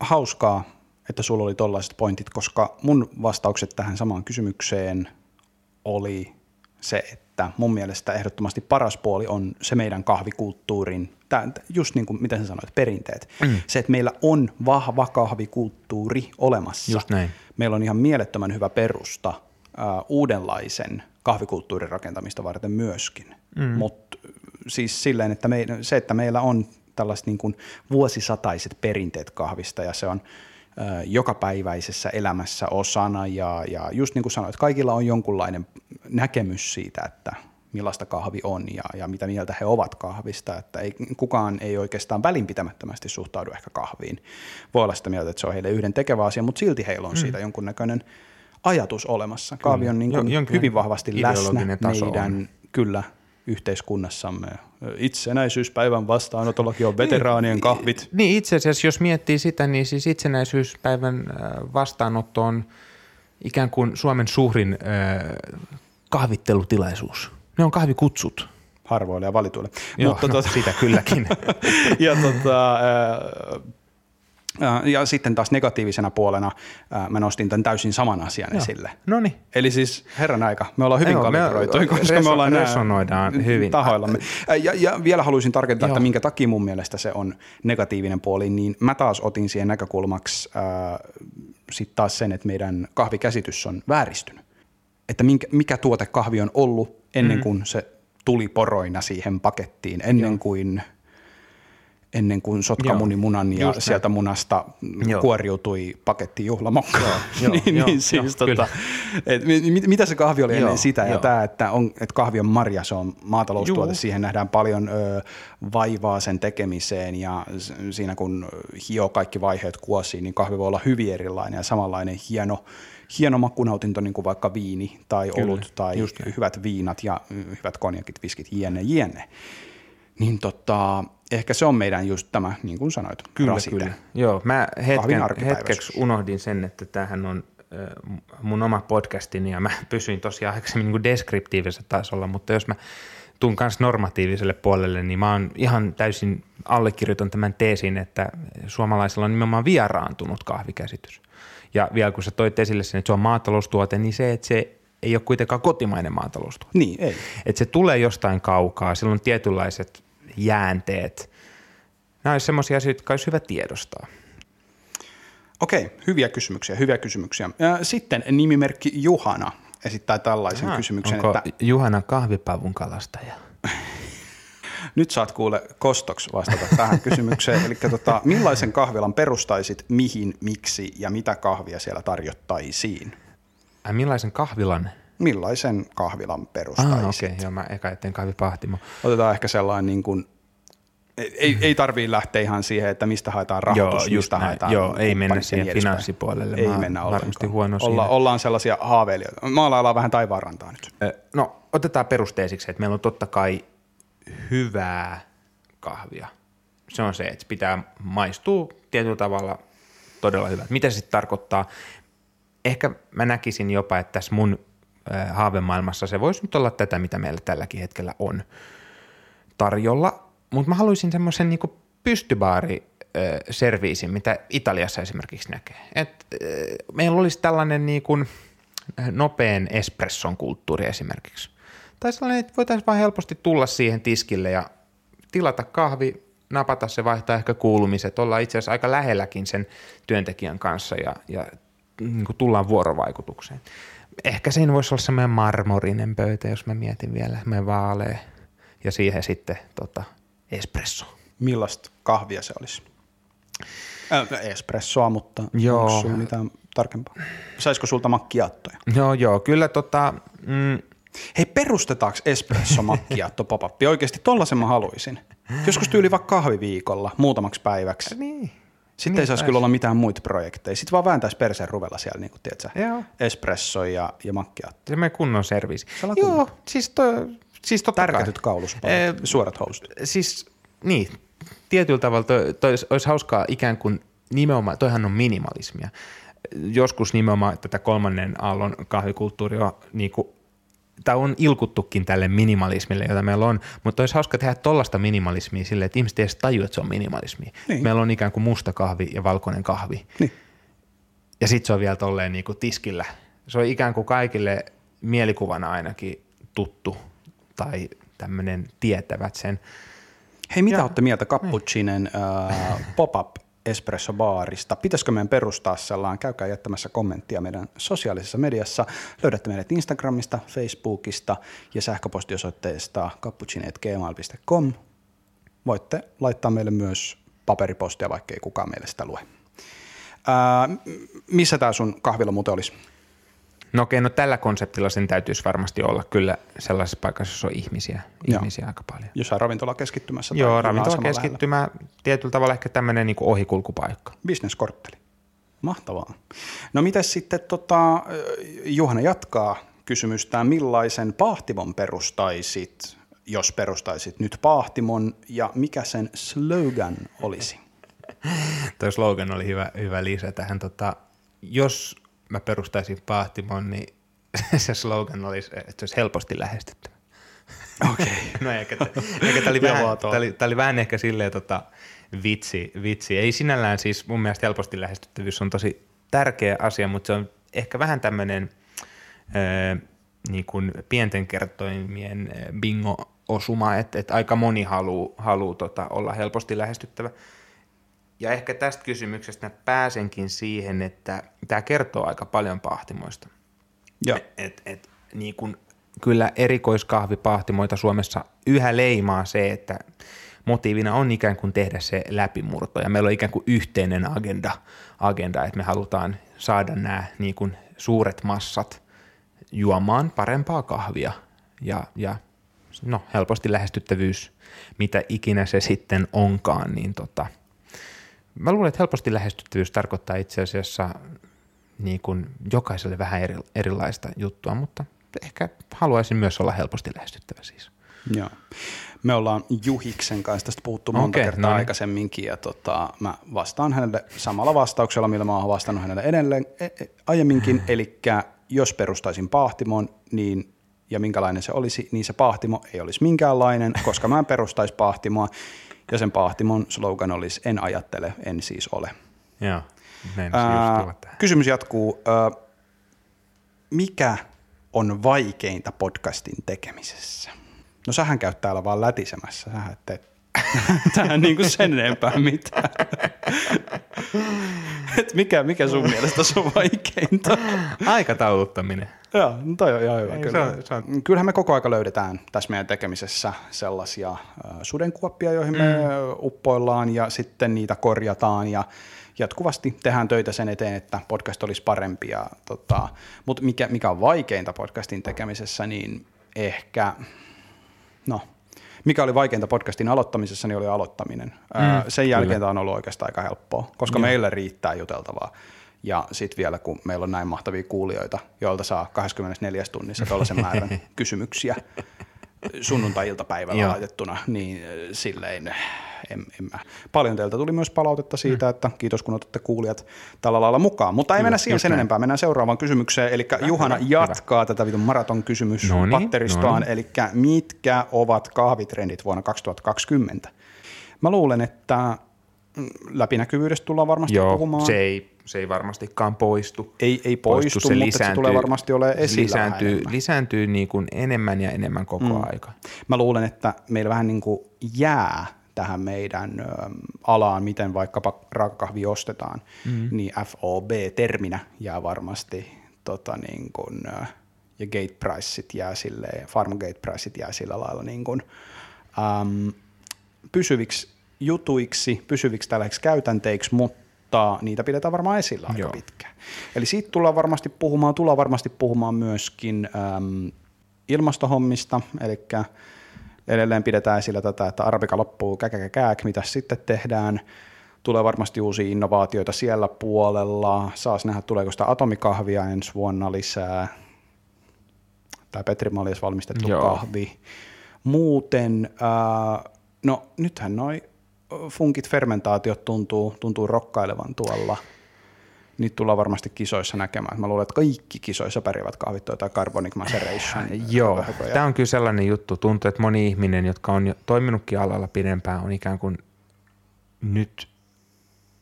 hauskaa, että sulla oli tollaiset pointit, koska mun vastaukset tähän samaan kysymykseen oli se, että mun mielestä ehdottomasti paras puoli on se meidän kahvikulttuurin, just niin kuin miten sä sanoit, perinteet. Mm. Se, että meillä on vahva kahvikulttuuri olemassa. Just näin meillä on ihan mielettömän hyvä perusta uh, uudenlaisen kahvikulttuurin rakentamista varten myöskin. Mm. Mutta siis silleen, että me, se, että meillä on tällaiset niin kuin vuosisataiset perinteet kahvista ja se on jokapäiväisessä elämässä osana ja, ja just niin kuin sanoit, kaikilla on jonkunlainen näkemys siitä, että millaista kahvi on ja, ja mitä mieltä he ovat kahvista, että ei, kukaan ei oikeastaan välinpitämättömästi suhtaudu ehkä kahviin. Voi olla sitä mieltä, että se on heille yhden tekevä asia, mutta silti heillä on mm. siitä jonkunnäköinen ajatus olemassa. Kahvi on niin kuin hyvin vahvasti läsnä meidän on. kyllä yhteiskunnassamme. Itsenäisyyspäivän vastaanotollakin on veteraanien kahvit. Niin itse asiassa, jos miettii sitä, niin siis itsenäisyyspäivän äh, vastaanotto on ikään kuin Suomen suurin äh, kahvittelutilaisuus. Ne on kahvikutsut. Harvoille ja valituille. Joo, Mutta no, tota, sitä kylläkin. ja, tota, ja sitten taas negatiivisena puolena mä nostin tämän täysin saman asian Joo. esille. No niin. Eli siis herran aika, me ollaan hyvin kalibroitu, koska reso, me ollaan resonoidaan hyvin. tahoillamme. Ja, ja vielä haluaisin tarkentaa, Joo. että minkä takia mun mielestä se on negatiivinen puoli, niin mä taas otin siihen näkökulmaksi äh, sitten taas sen, että meidän kahvikäsitys on vääristynyt. Että minkä, mikä tuote kahvi on ollut ennen mm. kuin se tuli poroina siihen pakettiin, ennen Joo. kuin ennen kuin sotkamunimunan ja Just sieltä näin. munasta joo. kuoriutui paketti juhlamokka. Joo, niin, joo, niin siis joo, tota, et, mit, mitä se kahvi oli joo, ennen sitä? Ja tämä, että, on, että kahvi on marja, se on maataloustuote, Juu. siihen nähdään paljon ö, vaivaa sen tekemiseen ja siinä kun hio kaikki vaiheet kuosiin, niin kahvi voi olla hyvin erilainen ja samanlainen hieno hieno makunautinto, niin kuin vaikka viini tai Kyllä, olut tai just hyvät viinat ja hyvät konjakit, viskit, jne, jne. Niin tota, ehkä se on meidän just tämä, niin kuin sanoit, kyllä, rasite. Kyllä. Joo, mä hetken, hetkeksi unohdin sen, että tämähän on mun oma podcastini ja mä pysyin tosiaan aikaisemmin niin deskriptiivisellä tasolla, mutta jos mä tuun kanssa normatiiviselle puolelle, niin mä oon ihan täysin allekirjoitan tämän teesin, että suomalaisilla on nimenomaan vieraantunut kahvikäsitys. Ja vielä kun sä toit esille sen, että se on maataloustuote, niin se, että se ei ole kuitenkaan kotimainen maataloustuote. Niin, ei. Että se tulee jostain kaukaa, sillä on tietynlaiset jäänteet. Nämä olisi sellaisia asioita, jotka olisi hyvä tiedostaa. Okei, hyviä kysymyksiä, hyviä kysymyksiä. Sitten nimimerkki Juhana esittää tällaisen Aha, kysymyksen. Onko että, Juhana kahvipavun kalastaja? Nyt saat kuule kostoksi vastata tähän kysymykseen. Eli tota, millaisen kahvilan perustaisit, mihin, miksi ja mitä kahvia siellä tarjottaisiin? Ai millaisen kahvilan? Millaisen kahvilan perustaisit? Ah, okei, okay. joo, mä eka etten kahvipahtimo. Otetaan ehkä sellainen niin kuin ei, ei tarvii lähteä ihan siihen, että mistä haetaan rahoitus, joo, mistä näin. haetaan Joo, ei mennä siihen finanssipuolelle. Ei mennä ollenkaan. huono Olla, siinä. ollaan sellaisia haaveilijoita. Maalaillaan vähän taivaanrantaa nyt. No, otetaan perusteisiksi, että meillä on totta kai hyvää kahvia. Se on se, että pitää maistua tietyllä tavalla todella hyvältä. Mitä se sitten tarkoittaa? Ehkä mä näkisin jopa, että tässä mun haavemaailmassa se voisi nyt olla tätä, mitä meillä tälläkin hetkellä on tarjolla, mutta mä haluaisin semmoisen niinku pystybaari serviisin, mitä Italiassa esimerkiksi näkee. Et, meillä olisi tällainen niinku nopean espresson kulttuuri esimerkiksi. Tai sellainen, että voitaisiin vain helposti tulla siihen tiskille ja tilata kahvi, napata se, vaihtaa ehkä kuulumiset, olla itse asiassa aika lähelläkin sen työntekijän kanssa ja, ja niin kuin tullaan vuorovaikutukseen. Ehkä siinä voisi olla semmoinen marmorinen pöytä, jos mä mietin vielä, me vaalee ja siihen sitten tota, espresso. Millaista kahvia se olisi? Äh, espressoa, mutta Joo. onko sulla mitään tarkempaa? Saisiko sulta makkiattoja? Joo, joo, kyllä tota, mm, Hei, perustetaanko espresso macchiato pop Oikeasti tollasen mä haluaisin. Joskus tyyli vaikka kahviviikolla muutamaksi päiväksi. niin. Sitten Niin ei saisi kyllä olla mitään muita projekteja. Sitten vaan vääntäisi perseen ruvella siellä, niin kuin, tiedätkö, Joo. espresso ja, ja macchiato. Se menee kunnon. Sellainen Joo, kunnon. siis, to, siis totta Tärkätyt kauluspalat, Eh, suorat housut. Siis niin, tietyllä tavalla toi, toi olisi, olisi hauskaa ikään kuin nimenomaan, toihan on minimalismia. Joskus nimenomaan tätä kolmannen aallon kahvikulttuuria niin kuin, tämä on ilkuttukin tälle minimalismille, jota meillä on, mutta olisi hauska tehdä tollasta minimalismia silleen, että ihmiset ei edes tajua, että se on minimalismia. Niin. Meillä on ikään kuin musta kahvi ja valkoinen kahvi. Niin. Ja sitten se on vielä tolleen niin kuin tiskillä. Se on ikään kuin kaikille mielikuvana ainakin tuttu tai tämmöinen tietävät sen. Hei, mitä Ja- olette mieltä Cappuccinen äh, pop-up espresso-baarista? Pitäisikö meidän perustaa sellainen? Käykää jättämässä kommenttia meidän sosiaalisessa mediassa. Löydätte meidät Instagramista, Facebookista ja sähköpostiosoitteesta cappuccine.gmail.com. Voitte laittaa meille myös paperipostia, vaikka ei kukaan meille sitä lue. Ää, missä tämä sun kahvila muuten olisi? No okei, no tällä konseptilla sen täytyisi varmasti olla kyllä sellaisessa paikassa, jossa on ihmisiä, Joo. ihmisiä aika paljon. Jossain ravintolakeskittymässä? tai Joo, ravintola samalla lähellä? keskittymä, tietyllä tavalla ehkä tämmöinen niin ohikulkupaikka. Bisneskortteli. Mahtavaa. No miten sitten tota, Juhana jatkaa kysymystään, millaisen pahtimon perustaisit, jos perustaisit nyt pahtimon ja mikä sen slogan olisi? Toi slogan oli hyvä, hyvä lisä tähän. Tota, jos mä perustaisin pahtimon, niin se slogan olisi, että se olisi helposti lähestyttävä. Okei. No ehkä, ehkä tämä oli, vähän, tää oli, tää oli vähän ehkä silleen tota, vitsi, vitsi. Ei sinällään siis mun mielestä helposti lähestyttävyys on tosi tärkeä asia, mutta se on ehkä vähän tämmöinen öö, niin kuin pienten kertoimien bingo-osuma, että, että aika moni haluaa haluu, tota, olla helposti lähestyttävä. Ja ehkä tästä kysymyksestä pääsenkin siihen, että tämä kertoo aika paljon pahtimoista. Joo. Et, et, niin kun, kyllä erikoiskahvipahtimoita Suomessa yhä leimaa se, että motiivina on ikään kuin tehdä se läpimurto ja meillä on ikään kuin yhteinen agenda, agenda että me halutaan saada nämä niin kuin suuret massat juomaan parempaa kahvia ja, ja no, helposti lähestyttävyys, mitä ikinä se sitten onkaan, niin tota, mä luulen, että helposti lähestyttävyys tarkoittaa itse asiassa niin kuin jokaiselle vähän eri, erilaista juttua, mutta ehkä haluaisin myös olla helposti lähestyttävä siis. Joo. Me ollaan Juhiksen kanssa tästä puhuttu monta Okei, kertaa no niin. aikaisemminkin ja tota, mä vastaan hänelle samalla vastauksella, millä mä oon vastannut hänelle edelleen e- e- aiemminkin, eli jos perustaisin pahtimon, niin ja minkälainen se olisi, niin se pahtimo ei olisi minkäänlainen, koska mä en perustaisi pahtimoa ja sen pahtimon slogan olisi en ajattele, en siis ole. Joo, Ää, kysymys jatkuu. Ää, mikä on vaikeinta podcastin tekemisessä? No sähän käyt täällä vaan lätisemässä, sähän et tee tähän niin kuin sen enempää mitään. Et mikä, mikä sun mielestä on vaikeinta? Aikatauluttaminen. Joo, no toi on ihan hyvä. Kyllä. Se on, se on. Kyllähän me koko aika löydetään tässä meidän tekemisessä sellaisia äh, sudenkuoppia, joihin mm. me uppoillaan ja sitten niitä korjataan ja jatkuvasti tehdään töitä sen eteen, että podcast olisi parempi. Ja, tota, mutta mikä, mikä on vaikeinta podcastin tekemisessä, niin ehkä, no mikä oli vaikeinta podcastin aloittamisessa, niin oli aloittaminen. Mm, Sen jälkeen tämä on ollut oikeastaan aika helppoa, koska Joo. meille riittää juteltavaa. Ja sitten vielä, kun meillä on näin mahtavia kuulijoita, joilta saa 24 tunnissa tuollaisen määrän kysymyksiä sunnuntai-iltapäivällä laitettuna, niin silleen en, en mä. Paljon teiltä tuli myös palautetta siitä, mm. että kiitos kun otatte kuulijat tällä lailla mukaan. Mutta ei mennä siihen sen näin. enempää, mennään seuraavaan kysymykseen. Eli Juhana hyvä, jatkaa hyvä. tätä vitun maraton kysymys no niin, patteristoaan, no niin. eli mitkä ovat kahvitrendit vuonna 2020? Mä luulen, että läpinäkyvyydestä tullaan varmasti Joo, puhumaan. Se ei, se ei varmastikaan poistu. Ei, ei poistu, poistu se, mutta se tulee varmasti olemaan esillä lisääntyy, lisääntyy niin kuin enemmän ja enemmän koko mm. aika. Mä luulen, että meillä vähän niin kuin jää tähän meidän ö, alaan, miten vaikkapa raakakahvi ostetaan, mm-hmm. niin FOB-terminä jää varmasti tota, niin kuin, ja gate priceit jää sille, farm gate priceit jää sillä lailla niin kuin, äm, pysyviksi jutuiksi, pysyviksi tällaisiksi käytänteiksi, mutta niitä pidetään varmaan esillä aika Joo. pitkään. Eli siitä tullaan varmasti puhumaan, tullaan varmasti puhumaan myöskin äm, ilmastohommista, eli edelleen pidetään esillä tätä, että arabika loppuu käkäkäkääk, mitä sitten tehdään. Tulee varmasti uusia innovaatioita siellä puolella. Saas nähdä, tuleeko sitä atomikahvia ensi vuonna lisää. Tai Petri Maljas valmistettu Joo. kahvi. Muuten, äh, no nythän noi funkit fermentaatiot tuntuu, tuntuu rokkailevan tuolla – niitä tullaan varmasti kisoissa näkemään. Mä luulen, että kaikki kisoissa pärjäävät kahvit tai Carbonic Maceration. Joo, tämä on kyllä sellainen juttu. Tuntuu, että moni ihminen, jotka on jo toiminutkin alalla pidempään, on ikään kuin nyt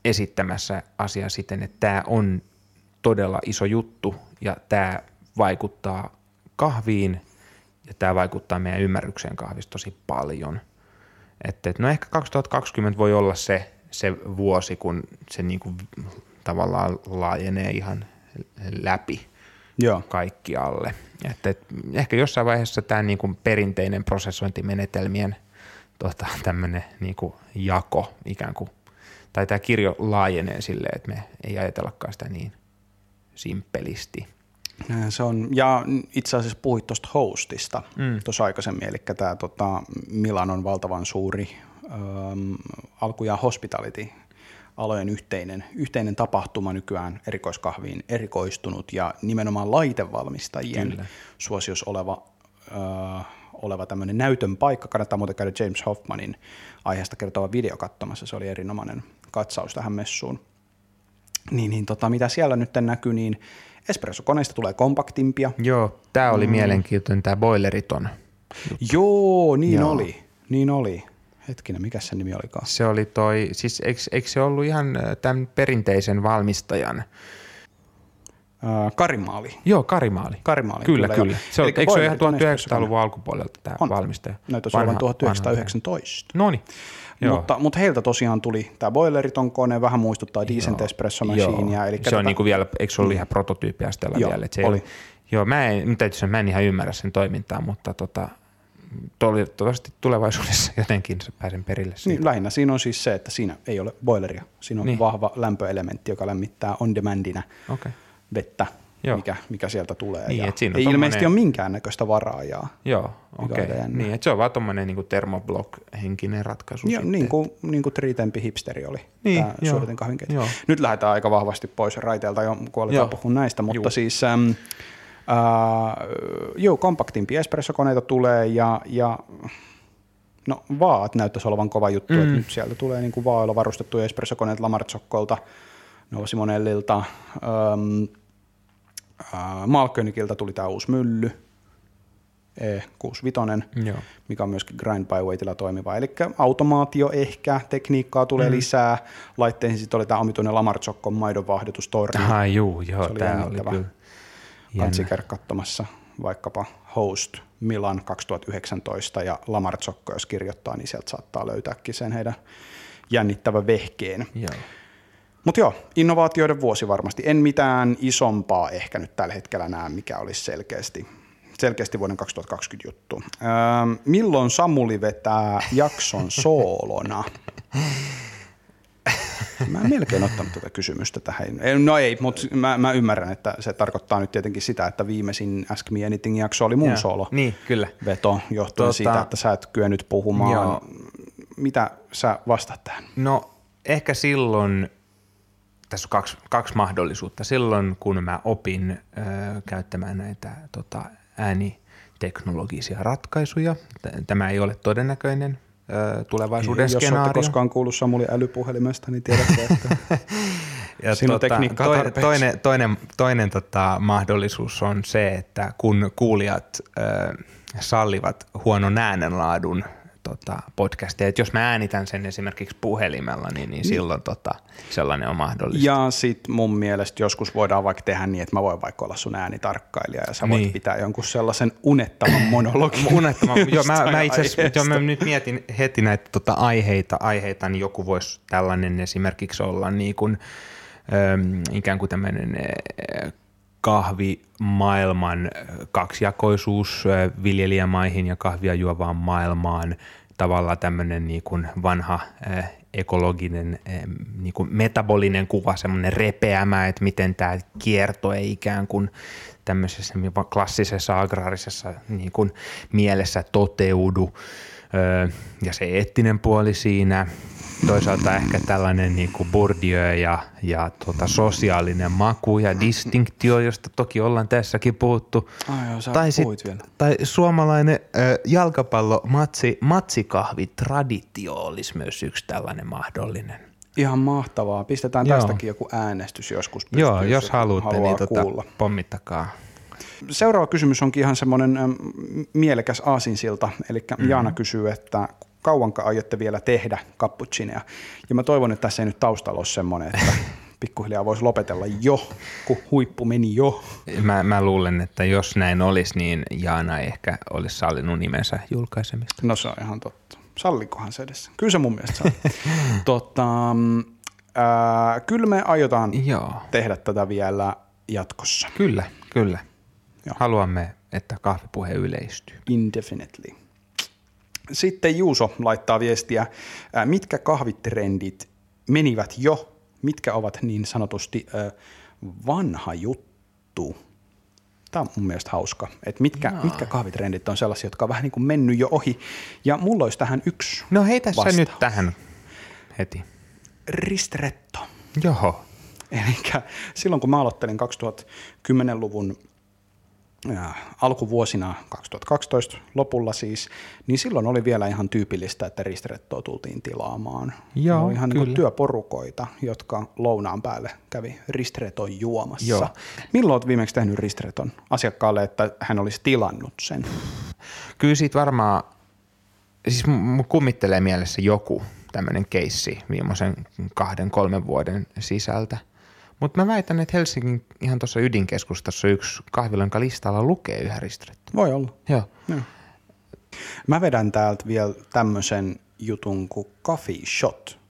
esittämässä asiaa siten, että tämä on todella iso juttu ja tämä vaikuttaa kahviin ja tämä vaikuttaa meidän ymmärrykseen kahvista tosi paljon. Että, et no ehkä 2020 voi olla se, se vuosi, kun se niin kuin tavallaan laajenee ihan läpi Joo. kaikkialle. Että, et, ehkä jossain vaiheessa tämä niin kuin perinteinen prosessointimenetelmien tota, tämmöinen niin kuin jako ikään kuin, tai tämä kirjo laajenee silleen, että me ei ajatellakaan sitä niin simppelisti. Se on, ja itse asiassa puhuit tuosta hostista mm. tuossa aikaisemmin, eli tämä tota, Milanon valtavan suuri ähm, alkujaan hospitality alojen yhteinen, yhteinen tapahtuma nykyään erikoiskahviin erikoistunut ja nimenomaan laitevalmistajien Kyllä. suosios oleva, äh, oleva tämmöinen näytön paikka. Kannattaa muuten käydä James Hoffmanin aiheesta kertova video katsomassa, se oli erinomainen katsaus tähän messuun. Niin, niin tota, mitä siellä nyt näkyy, niin espressokoneista tulee kompaktimpia. Joo, tämä oli mm. mielenkiintoinen, tämä boileriton. Joo, niin Joo. oli, niin oli. Hetkinen, mikä se nimi olikaan? Se oli toi, siis eikö, eikö se ollut ihan äh, tämän perinteisen valmistajan? Äh, Karimaali. Joo, Karimaali. Karimaali, kyllä. Kyllä, kyllä. Se on, eikö se ole ihan 1900-luvun alkupuolelta tämä on. valmistaja? Tosiaan vanha, 1919. No niin. Mutta, mutta heiltä tosiaan tuli tämä boileriton kone, vähän muistuttaa Decent Espresso Machinea. Eli se tätä... on niinku vielä, eikö se ollut ihan prototyyppiasteella vielä? Että se oli. Ei, joo, mä en, mä en ihan ymmärrä sen toimintaa, mutta tota, toivottavasti tulevaisuudessa jotenkin pääsen perille siitä. Niin, lähinnä siinä on siis se, että siinä ei ole boileria. Siinä on niin. vahva lämpöelementti, joka lämmittää on demandina okay. vettä, mikä, mikä sieltä tulee. Niin, ja ei tommonen... ilmeisesti ole minkäännäköistä varaajaa. Joo, okei. Okay. Niin, että se on vaan tuommoinen niin termoblock-henkinen ratkaisu. Joo, niin kuin, niin kuin tritempi hipsteri oli niin, tämä kahvinkeitto. Nyt lähdetään aika vahvasti pois raiteelta jo, kun aletaan puhua näistä, mutta Juh. siis... Ähm, Uh, joo, kompaktimpia espressokoneita tulee ja, ja no vaat näyttäisi olevan kova juttu, mm. että nyt sieltä tulee niin kuin vaailla varustettuja espressokoneet Lamartsokkolta, Nova Simonellilta, um, uh, Malkönikiltä tuli tämä uusi mylly, E65, Joo. mikä on myöskin grind by weightilla toimiva. Eli automaatio ehkä, tekniikkaa tulee mm. lisää. Laitteisiin sitten oli tämä omituinen Lamarzokkon maidonvaihdotustorni. Ai juu, joo, Se oli tämä oli kyllä Kansi katsomassa vaikkapa Host Milan 2019 ja Lamarzokko, jos kirjoittaa, niin sieltä saattaa löytääkin sen heidän jännittävä vehkeen. Joo. Mutta joo, innovaatioiden vuosi varmasti. En mitään isompaa ehkä nyt tällä hetkellä näe, mikä olisi selkeästi, selkeästi vuoden 2020 juttu. Öö, milloin Samuli vetää jakson soolona? Mä en melkein ottanut tätä kysymystä tähän. No ei, mutta mä, mä ymmärrän, että se tarkoittaa nyt tietenkin sitä, että viimeisin Ask Me Anything jakso oli mun Joo. soolo Niin, kyllä. veto johtuen Tota- siitä, että sä et kyennyt puhumaan. Joo. Mitä sä vastaat tähän? No ehkä silloin, tässä on kaksi, kaksi mahdollisuutta. Silloin kun mä opin ö, käyttämään näitä tota, ääniteknologisia ratkaisuja, tämä ei ole todennäköinen ö, tulevaisuuden Jos olette skenaario. koskaan kuullut Samuli älypuhelimesta, niin tiedätte, että Ja on tekniikkaa toinen, toinen, toinen, toinen tota, mahdollisuus on se, että kun kuulijat ö, sallivat huonon äänenlaadun tota, podcasteja, että jos mä äänitän sen esimerkiksi puhelimella, niin, niin silloin tota, sellainen on mahdollista. Ja sit mun mielestä joskus voidaan vaikka tehdä niin, että mä voin vaikka olla sun äänitarkkailija ja sä voit Niin. pitää jonkun sellaisen unettavan monologin. Unettama. Joo, mä, mä itse joo, mä nyt mietin heti näitä tota, aiheita, aiheita, niin joku voisi tällainen esimerkiksi olla niin kuin, ikään kuin tämmöinen kahvimaailman kaksijakoisuus viljelijämaihin ja kahvia juovaan maailmaan, tavallaan tämmöinen niin kuin vanha ekologinen niin kuin metabolinen kuva, semmoinen repeämä, että miten tämä kierto ei ikään kuin tämmöisessä klassisessa agraarisessa niin kuin mielessä toteudu. Ja se eettinen puoli siinä, toisaalta ehkä tällainen niin kuin Bourdieu ja, ja tota sosiaalinen maku ja distinktio, josta toki ollaan tässäkin puhuttu. Ai joo, sä tai, puhuit vielä. tai suomalainen ö, jalkapallo matsi, matsikahvi traditio olisi myös yksi tällainen mahdollinen. Ihan mahtavaa. Pistetään Joo. tästäkin joku äänestys joskus. Joo, pystyyn, jos haluatte, niin tota, pommittakaa. Seuraava kysymys onkin ihan semmoinen äm, mielekäs aasinsilta. Eli Mhm. mm-hmm. Jaana kysyy, että kauanko aiotte vielä tehdä cappuccineja? Ja mä toivon, että tässä ei nyt taustalla ole semmoinen, että pikkuhiljaa voisi lopetella jo, kun huippu meni jo. Mä, mä luulen, että jos näin olisi, niin Jaana ei ehkä olisi sallinut nimensä julkaisemista. No se on ihan totta. Sallikohan se edes? Kyllä se mun mielestä saa. tota, ää, kyllä me aiotaan Joo, tehdä tätä vielä jatkossa. kyllä, kyllä. Joo. Haluamme, että kahvipuhe yleistyy. Indefinitely. Sitten Juuso laittaa viestiä, ää, mitkä kahvitrendit menivät jo, mitkä ovat niin sanotusti ää, vanha juttu. Tämä on mun mielestä hauska, että mitkä, mitkä kahvitrendit on sellaisia, jotka on vähän niin kuin mennyt jo ohi. Ja mulla olisi tähän yksi No heitä sä vastaus. nyt tähän heti. Ristretto. Joo. Eli silloin kun mä aloittelin 2010-luvun ää, alkuvuosina, 2012 lopulla siis, niin silloin oli vielä ihan tyypillistä, että ristrettoa tultiin tilaamaan. Joo, Ne oli ihan niin kyllä. työporukoita, jotka lounaan päälle kävi ristreton juomassa. Joo. Milloin olet viimeksi tehnyt ristreton asiakkaalle, että hän olisi tilannut sen? Kyllä siitä varmaan, siis mun kummittelee mielessä joku tämmöinen keissi viimeisen kahden, kolmen vuoden sisältä. Mutta mä väitän, että Helsingin ihan tuossa ydinkeskustassa yksi kahvila, jonka listalla lukee yhä ristrettä. Voi olla. Joo. Joo. Mä vedän täältä vielä tämmöisen jutun kuin coffee shot.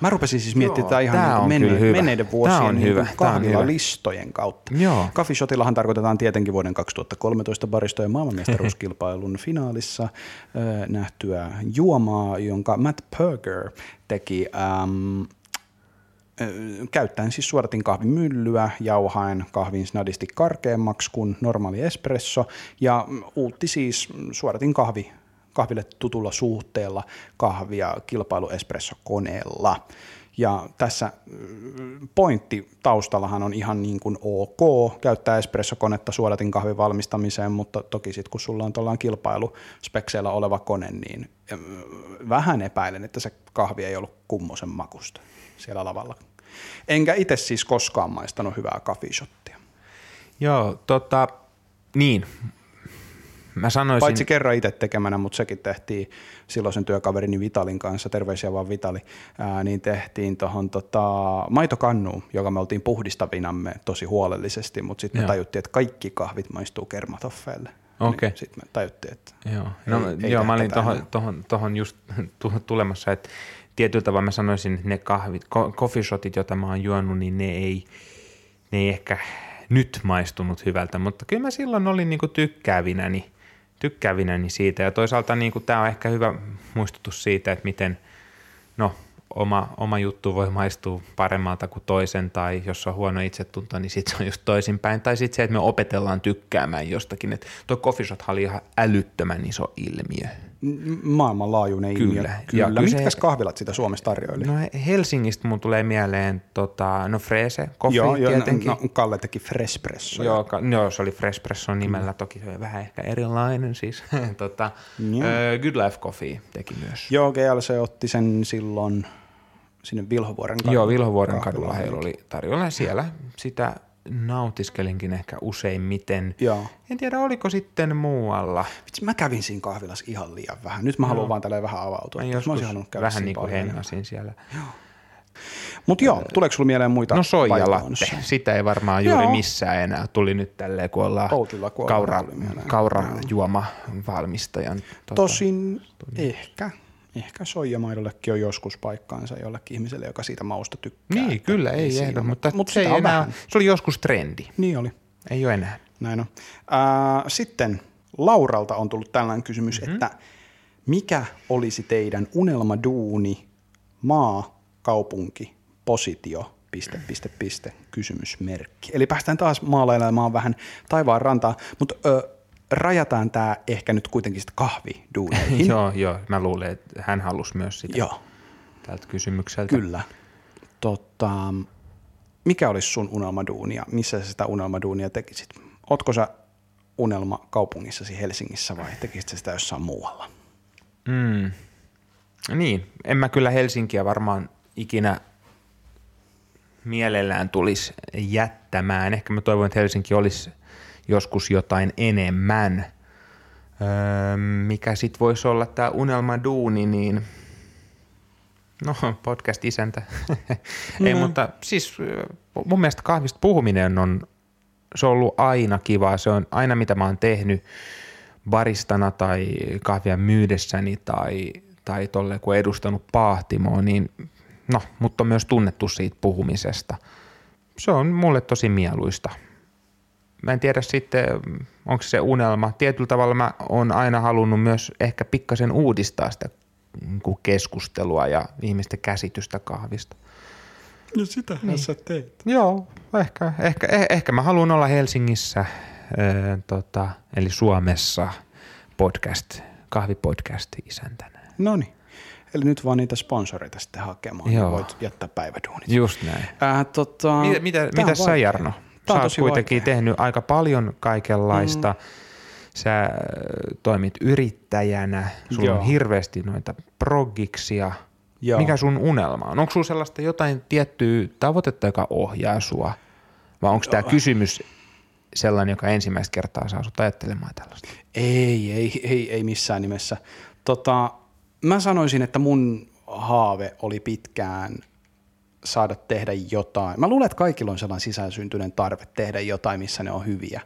Mä rupesin siis miettimään Joo, tätä ihan on menne- menneiden vuosien on niin hyvä, kuin tää on hyvä. kahvilalistojen kautta. Joo. Coffee shotillahan tarkoitetaan tietenkin vuoden 2013 baristojen maailmanmestaruuskilpailun finaalissa äh, nähtyä juomaa, jonka Matt Perger teki ähm, käyttäen siis suodatin kahvimyllyä, jauhaen kahvin snadisti karkeammaksi kuin normaali espresso ja uutti siis suodatin kahvi, kahville tutulla suhteella kahvia kilpailuespressokoneella. Ja tässä pointti taustallahan on ihan niin kuin ok käyttää espressokonetta suodatin kahvin valmistamiseen, mutta toki sitten kun sulla on tuollainen kilpailuspekseillä oleva kone, niin vähän epäilen, että se kahvi ei ollut kummosen makusta siellä lavalla. Enkä itse siis koskaan maistanut hyvää coffee shottia. Joo, tota, niin. mä sanoisin... Paitsi kerran itse tekemänä, mutta sekin tehtiin silloisen työkaverini Vitalin kanssa, terveisiä vaan Vitali, ää, niin tehtiin tuohon tota, maitokannuun, joka me oltiin puhdistavinamme tosi huolellisesti, mutta sitten me Joo. tajuttiin, että kaikki kahvit maistuu kermatoffeille. Okei. Niin sitten me tajuttiin, että Joo, no, Ei- ei joo mä olin tähdätä tohon, tohon, tohon just tu- tulemassa, että tietyllä tavalla mä sanoisin, että ne kahvit, ko- coffee shotit, joita mä oon juonut, niin ne ei, ne ei ehkä nyt maistunut hyvältä, mutta kyllä mä silloin olin niinku tykkäävinäni, tykkäävinäni siitä ja toisaalta niinku tämä on ehkä hyvä muistutus siitä, että miten, no oma, oma juttu voi maistua paremmalta kuin toisen, tai jos on huono itsetunto, niin sitten se on just toisinpäin. Tai sitten se, että me opetellaan tykkäämään jostakin. Että tuo coffee shot oli ihan älyttömän iso ilmiö. Maailmanlaajuinen Kyllä. ilmiö. Ja Kyllä. kyllä Mitkä se- kahvilat sitä Suomessa tarjoili? No Helsingistä mun tulee mieleen, tota, no Frese, Coffee joo, joo, tietenkin. no, Kalle teki Freshpresso. Joo, ka- joo, se oli Freshpresso nimellä, toki se oli vähän ehkä erilainen siis. tota, Joo. ö, Good Life Coffee teki myös. Joo, GLC otti sen silloin sinne Vilhovuoren kadulle. Joo, Vilhovuoren kadulla heillä oli tarjolla siellä. Sitä nautiskelinkin ehkä useimmiten. Joo. En tiedä, oliko sitten muualla. Vitsi, mä kävin siinä kahvilassa ihan liian vähän. Nyt mä haluan vaan tälleen vähän avautua. Mä Mä olisin halunnut käydä vähän niin kuin hengasin siellä. Mut joo, tuleeko sulla mieleen muita No soijalatte, sitä ei varmaan juuri Joo. missään enää. Tuli nyt tälleen, kun ollaan Outilla kuolema kaura, kaurajuoma valmistajan. Tota, Tosin ehkä, ehkä soijamaidollekin on joskus paikkaansa jollekin ihmiselle, joka siitä mausta tykkää. Niin, kyllä, ei siinä, ehdo, mutta mut se, ei enää, vähän. se oli joskus trendi. Niin oli, Ei ole enää. näin on. Ää, sitten Lauralta on tullut tällainen kysymys, Mhm. mm-hmm. että mikä olisi teidän unelmaduuni, maa, kaupunki, positio, piste, piste, piste, kysymysmerkki. Eli päästään taas maalailemaan vähän taivaan rantaa, mutta ö, rajataan tämä ehkä nyt kuitenkin sitten kahviduuneihin. joo, joo, mä luulen, että hän halusi myös sitä Joo, tältä kysymykseltä. kyllä. Tota, mikä olisi sun unelmaduunia? Missä sä sitä unelmaduunia tekisit? Ootko sä unelma kaupungissasi Helsingissä vai tekisit sä sitä jossain muualla? Mm. Niin, en mä kyllä Helsinkiä varmaan ikinä mielellään tulisi jättämään. Ehkä mä toivon, että Helsinki olisi joskus jotain enemmän. Öö, mikä sitten voisi olla tämä unelmaduuni, niin no podcast-isäntä. Ei, mutta siis mun mielestä kahvista puhuminen on, se on ollut aina kivaa. Se on aina mitä mä oon tehnyt baristana tai kahvia myydessäni tai, tai tolle kun edustanut paahtimoa, niin no, mutta on myös tunnettu siitä puhumisesta. Se on mulle tosi mieluista. Mä en tiedä sitten, onko se unelma. Tietyllä tavalla mä oon aina halunnut myös ehkä pikkasen uudistaa sitä niin kuin keskustelua ja ihmisten käsitystä kahvista. No sitä niin. sä teet. Joo, ehkä, ehkä, eh, ehkä mä haluan olla Helsingissä, ö, tota, eli Suomessa podcast, kahvipodcast isäntänä. No niin. Eli nyt vaan niitä sponsoreita sitten hakemaan, Joo. niin voit jättää päiväduunit. Just näin. Äh, tota, Mitä, mitä, mitä sä. Jarno? Tää Sä oot kuitenkin vaikea. tehnyt aika paljon kaikenlaista. Mm. Sä äh, toimit yrittäjänä, sulla Joo. on hirveästi noita proggiksia. Joo. Mikä sun unelma on? Onko sulla sellaista jotain tiettyä tavoitetta, joka ohjaa sua? Vai onko tämä kysymys sellainen, joka ensimmäistä kertaa saa sut ajattelemaan tällaista? Ei, ei, ei, ei missään nimessä. Tota, mä sanoisin, että mun haave oli pitkään saada tehdä jotain. Mä luulen, että kaikilla on sellainen sisäänsyntyneen tarve tehdä jotain, missä ne on hyviä.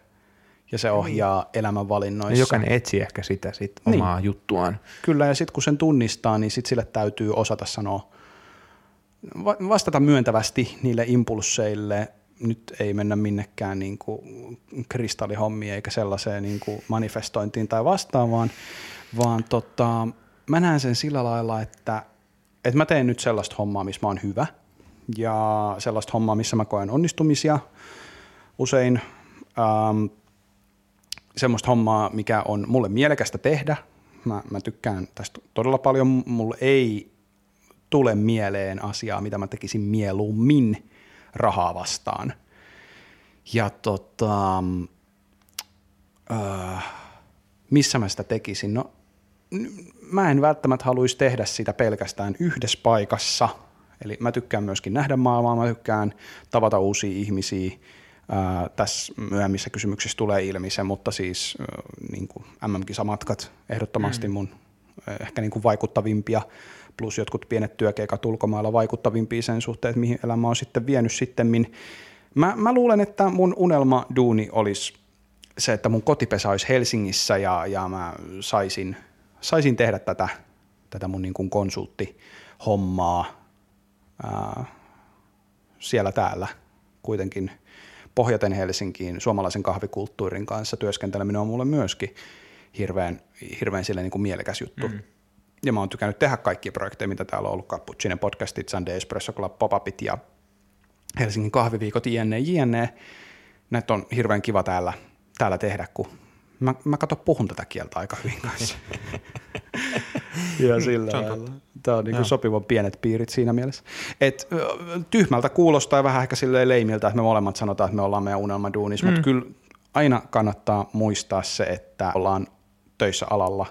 Ja se ohjaa elämänvalinnoissa. Ja jokainen etsii ehkä sitä sit Niin. omaa juttuaan. Kyllä, ja sitten kun sen tunnistaa, niin sitten sille täytyy osata sanoa, va- vastata myöntävästi niille impulseille. Nyt ei mennä minnekään niin kuin kristallihommiin eikä sellaiseen niin kuin manifestointiin tai vastaavaan, vaan tota, mä näen sen sillä lailla, että, että mä teen nyt sellaista hommaa, missä mä oon hyvä, ja sellaista hommaa, missä mä koen onnistumisia usein. Ähm, semmoista hommaa, mikä on mulle mielekästä tehdä. Mä, mä tykkään tästä todella paljon. Mulle ei tule mieleen asiaa, mitä mä tekisin mieluummin rahaa vastaan. Ja tota, äh, missä mä sitä tekisin? No, mä en välttämättä haluaisi tehdä sitä pelkästään yhdessä paikassa. Eli mä tykkään myöskin nähdä maailmaa, mä tykkään tavata uusia ihmisiä, Ää, tässä myöhemmissä kysymyksissä tulee ilmi se, mutta siis niin kuin MM-kisamatkat ehdottomasti mm. mun ehkä niin kuin vaikuttavimpia, plus jotkut pienet työkeikat ulkomailla vaikuttavimpia sen suhteen, että mihin elämä on sitten vienyt sitten. Mä, mä luulen, että mun unelma duuni olisi se, että mun kotipesä olisi Helsingissä ja, ja mä saisin, saisin tehdä tätä, tätä mun niin kuin konsulttihommaa ää, siellä täällä kuitenkin pohjaten Helsinkiin suomalaisen kahvikulttuurin kanssa työskenteleminen on mulle myöskin hirveän, hirveän sille niin kuin mielekäs juttu. Mm. Ja mä oon tykännyt tehdä kaikkia projekteja, mitä täällä on ollut, Cappuccino podcastit, Sunday Espresso Club, pop ja Helsingin kahviviikot, jne, jne. Näitä on hirveän kiva täällä, täällä tehdä, kun mä, mä kato puhun tätä kieltä aika hyvin kanssa. ja sillä lailla. Tämä on niin sopivan pienet piirit siinä mielessä. Et, tyhmältä kuulostaa ja vähän ehkä silleen leimiltä, että me molemmat sanotaan, että me ollaan meidän unelmaduunissa, mm. mutta kyllä aina kannattaa muistaa se, että ollaan töissä alalla,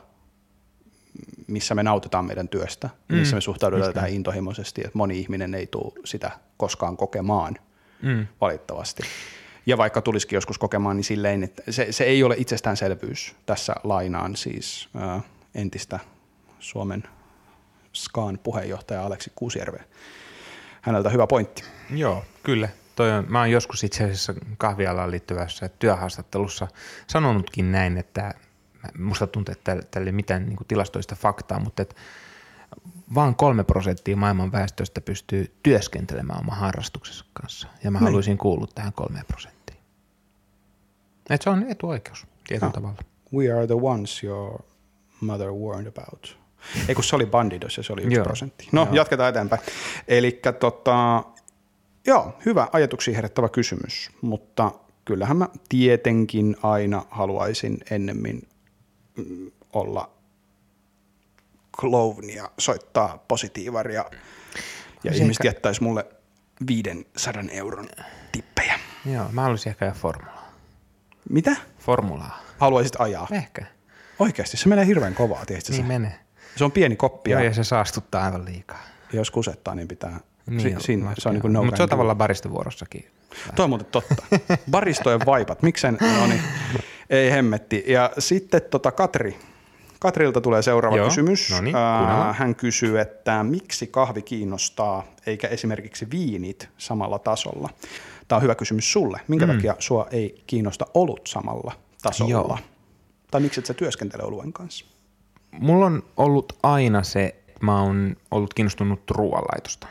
missä me nautitaan meidän työstä, mm. missä me suhtaudutaan tähän intohimoisesti, että moni ihminen ei tule sitä koskaan kokemaan mm. valitettavasti. Ja vaikka tulisikin joskus kokemaan, niin silleen, että se, se ei ole itsestäänselvyys. Tässä lainaan siis ää, entistä Suomen Skaan puheenjohtaja Aleksi Kuusjärve. Häneltä hyvä pointti. Joo, kyllä. Toi on, mä oon joskus itse asiassa kahvialaan liittyvässä työhaastattelussa sanonutkin näin, että musta tuntuu, että tällä ei mitään niin tilastoista faktaa, mutta että vain kolme prosenttia maailman väestöstä pystyy työskentelemään oman harrastuksensa kanssa. Ja mä Näin. haluaisin kuulua tähän kolmeen prosenttiin. Et se on etuoikeus tietyllä no. tavalla. We are the ones your mother warned about. Ei kun se oli Bandidos ja se oli yksi prosentti. No, joo. jatketaan eteenpäin. Eli tota, joo, hyvä ajatuksia herättävä kysymys, mutta kyllähän mä tietenkin aina haluaisin ennemmin mm, olla clown ja soittaa positiivaria ja ihmiset ehkä... jättäisi mulle 500 euron tippejä. Joo, mä haluaisin ehkä ajaa formulaa. Mitä? Formulaa. Haluaisit ajaa? Ehkä. Oikeasti, se menee hirveän kovaa, tiedätkö Niin se? menee. Se on pieni koppi. Joo, ja se saastuttaa aivan liikaa. Jos kusettaa, niin pitää. Niin, si- siinä, se on niin kuin no Mutta se on tavallaan baristovuorossakin. Toi on muuten totta. Baristojen vaipat, miksen, no niin, ei hemmetti. Ja sitten tota Katri, Katrilta tulee seuraava Joo, kysymys. No niin, Hän kysyy, että miksi kahvi kiinnostaa eikä esimerkiksi viinit samalla tasolla? Tämä on hyvä kysymys sulle. Minkä mm. takia sua ei kiinnosta olut samalla tasolla? Joo. Tai miksi et sä työskentele oluen kanssa? Mulla on ollut aina se, että mä oon ollut kiinnostunut ruoanlaitosta.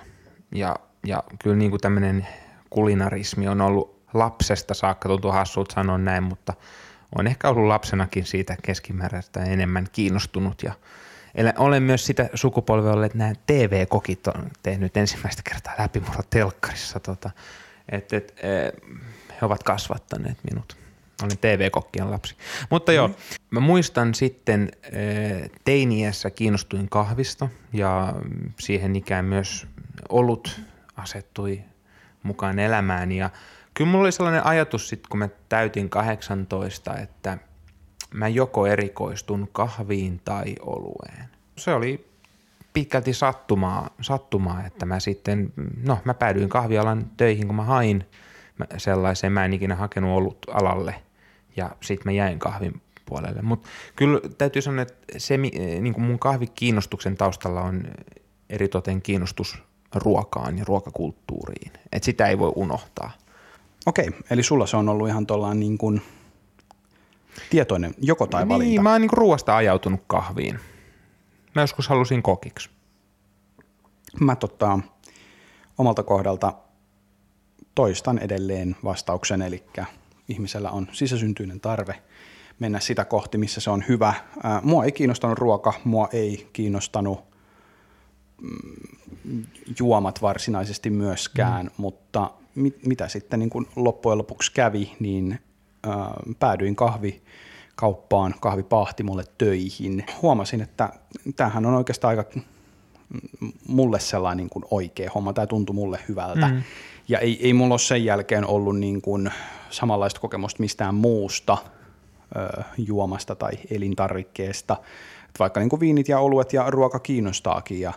Ja, ja kyllä niin kuin tämmöinen kulinarismi on ollut lapsesta saakka, tuntuu hassulta sanoa näin, mutta on ehkä ollut lapsenakin siitä keskimääräistä enemmän kiinnostunut ja olen myös sitä sukupolvea että nämä TV-kokit on tehnyt ensimmäistä kertaa läpi mulla telkkarissa, tota, että et, he ovat kasvattaneet minut. Olen TV-kokkien lapsi. Mutta joo, mm. mä muistan sitten teiniässä kiinnostuin kahvista ja siihen ikään myös olut asettui mukaan elämään ja kyllä mulla oli sellainen ajatus sitten, kun mä täytin 18, että mä joko erikoistun kahviin tai olueen. Se oli pitkälti sattumaa, sattumaa, että mä sitten, no mä päädyin kahvialan töihin, kun mä hain sellaiseen, mä en ikinä hakenut ollut alalle – ja sitten mä jäin kahvin puolelle. Mutta kyllä täytyy sanoa, että se, niin kuin mun kahvikiinnostuksen taustalla on eritoten kiinnostus ruokaan ja ruokakulttuuriin. Et sitä ei voi unohtaa. Okei, eli sulla se on ollut ihan tuollainen niin kuin tietoinen joko tai niin, valinta. Niin, mä oon niin ruoasta ajautunut kahviin. Mä joskus halusin kokiksi. Mä tota, omalta kohdalta toistan edelleen vastauksen, eli ihmisellä on sisäsyntyinen tarve mennä sitä kohti, missä se on hyvä. Mua ei kiinnostanut ruoka, mua ei kiinnostanut mm, juomat varsinaisesti myöskään, mm. mutta mit, mitä sitten niin kun loppujen lopuksi kävi, niin äh, päädyin kahvikauppaan, kahvipahtimolle töihin. Huomasin, että tämähän on oikeastaan aika mulle sellainen niin kuin oikea homma, tämä tuntui mulle hyvältä. Mm. Ja ei, ei mulla ole sen jälkeen ollut niin kuin samanlaista kokemusta mistään muusta ö, juomasta tai elintarvikkeesta. Et vaikka niin kuin viinit ja oluet ja ruoka kiinnostaakin ja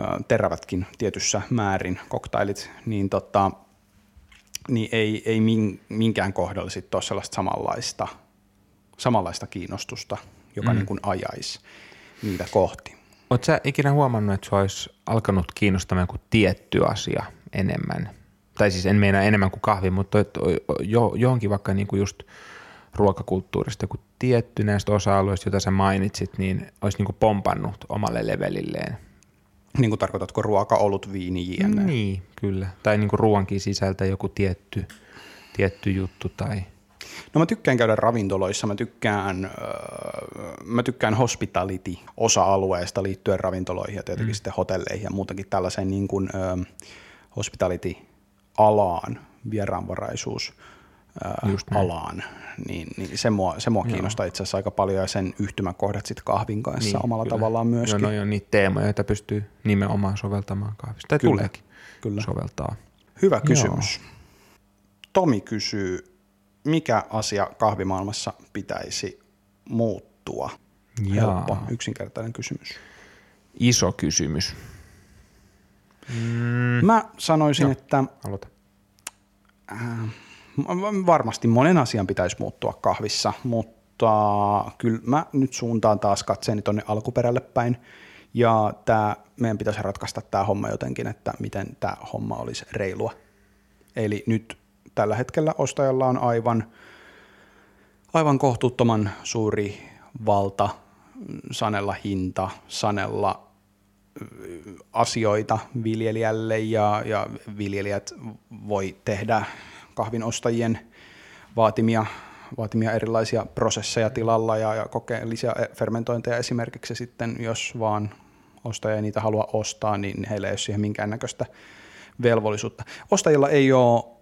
ö, terävätkin tietyssä määrin, koktailit, niin tota, niin ei, ei min, minkään kohdalla sitten ole sellaista samanlaista, samanlaista kiinnostusta, joka mm. niin kuin ajaisi niitä kohti. Oletko sä ikinä huomannut, että sua olisi alkanut kiinnostamaan joku tietty asia enemmän? Tai siis en meinaa enemmän kuin kahvi, mutta jo, johonkin vaikka niin kuin just ruokakulttuurista joku tietty näistä osa-alueista, joita sä mainitsit, niin olisi niin kuin pompannut omalle levelilleen. Niin kuin tarkoitatko ruoka, olut, viini, jne? Niin, kyllä. Tai niin kuin ruoankin sisältä joku tietty, tietty juttu tai – No mä tykkään käydä ravintoloissa, mä tykkään, äh, mä tykkään hospitality-osa-alueesta liittyen ravintoloihin ja tietenkin mm. sitten hotelleihin ja muutenkin tällaiseen niin kuin, äh, hospitality-alaan, vieraanvaraisuus alaan, niin, niin se mua, se mua kiinnostaa itse asiassa aika paljon ja sen yhtymäkohdat sitten kahvin kanssa niin, omalla kyllä. tavallaan myöskin. Joo, no on niitä teemoja, joita pystyy nimenomaan soveltamaan kahvista. Tai kyllä, tuleekin kyllä. soveltaa. Hyvä kysymys. Joo. Tomi kysyy, mikä asia kahvimaailmassa pitäisi muuttua? Jaa. Helppo, yksinkertainen kysymys. Iso kysymys. Mm. Mä sanoisin, Joo, että aloita. Äh, varmasti monen asian pitäisi muuttua kahvissa, mutta kyllä mä nyt suuntaan taas katseeni tuonne alkuperälle päin. Ja tää, meidän pitäisi ratkaista tämä homma jotenkin, että miten tämä homma olisi reilua. Eli nyt tällä hetkellä ostajalla on aivan, aivan kohtuuttoman suuri valta sanella hinta, sanella asioita viljelijälle ja, ja viljelijät voi tehdä kahvin ostajien vaatimia, vaatimia erilaisia prosesseja tilalla ja, ja kokea lisää fermentointeja esimerkiksi sitten, jos vaan ostaja ei niitä halua ostaa, niin heillä ei ole siihen minkäännäköistä velvollisuutta. Ostajilla ei ole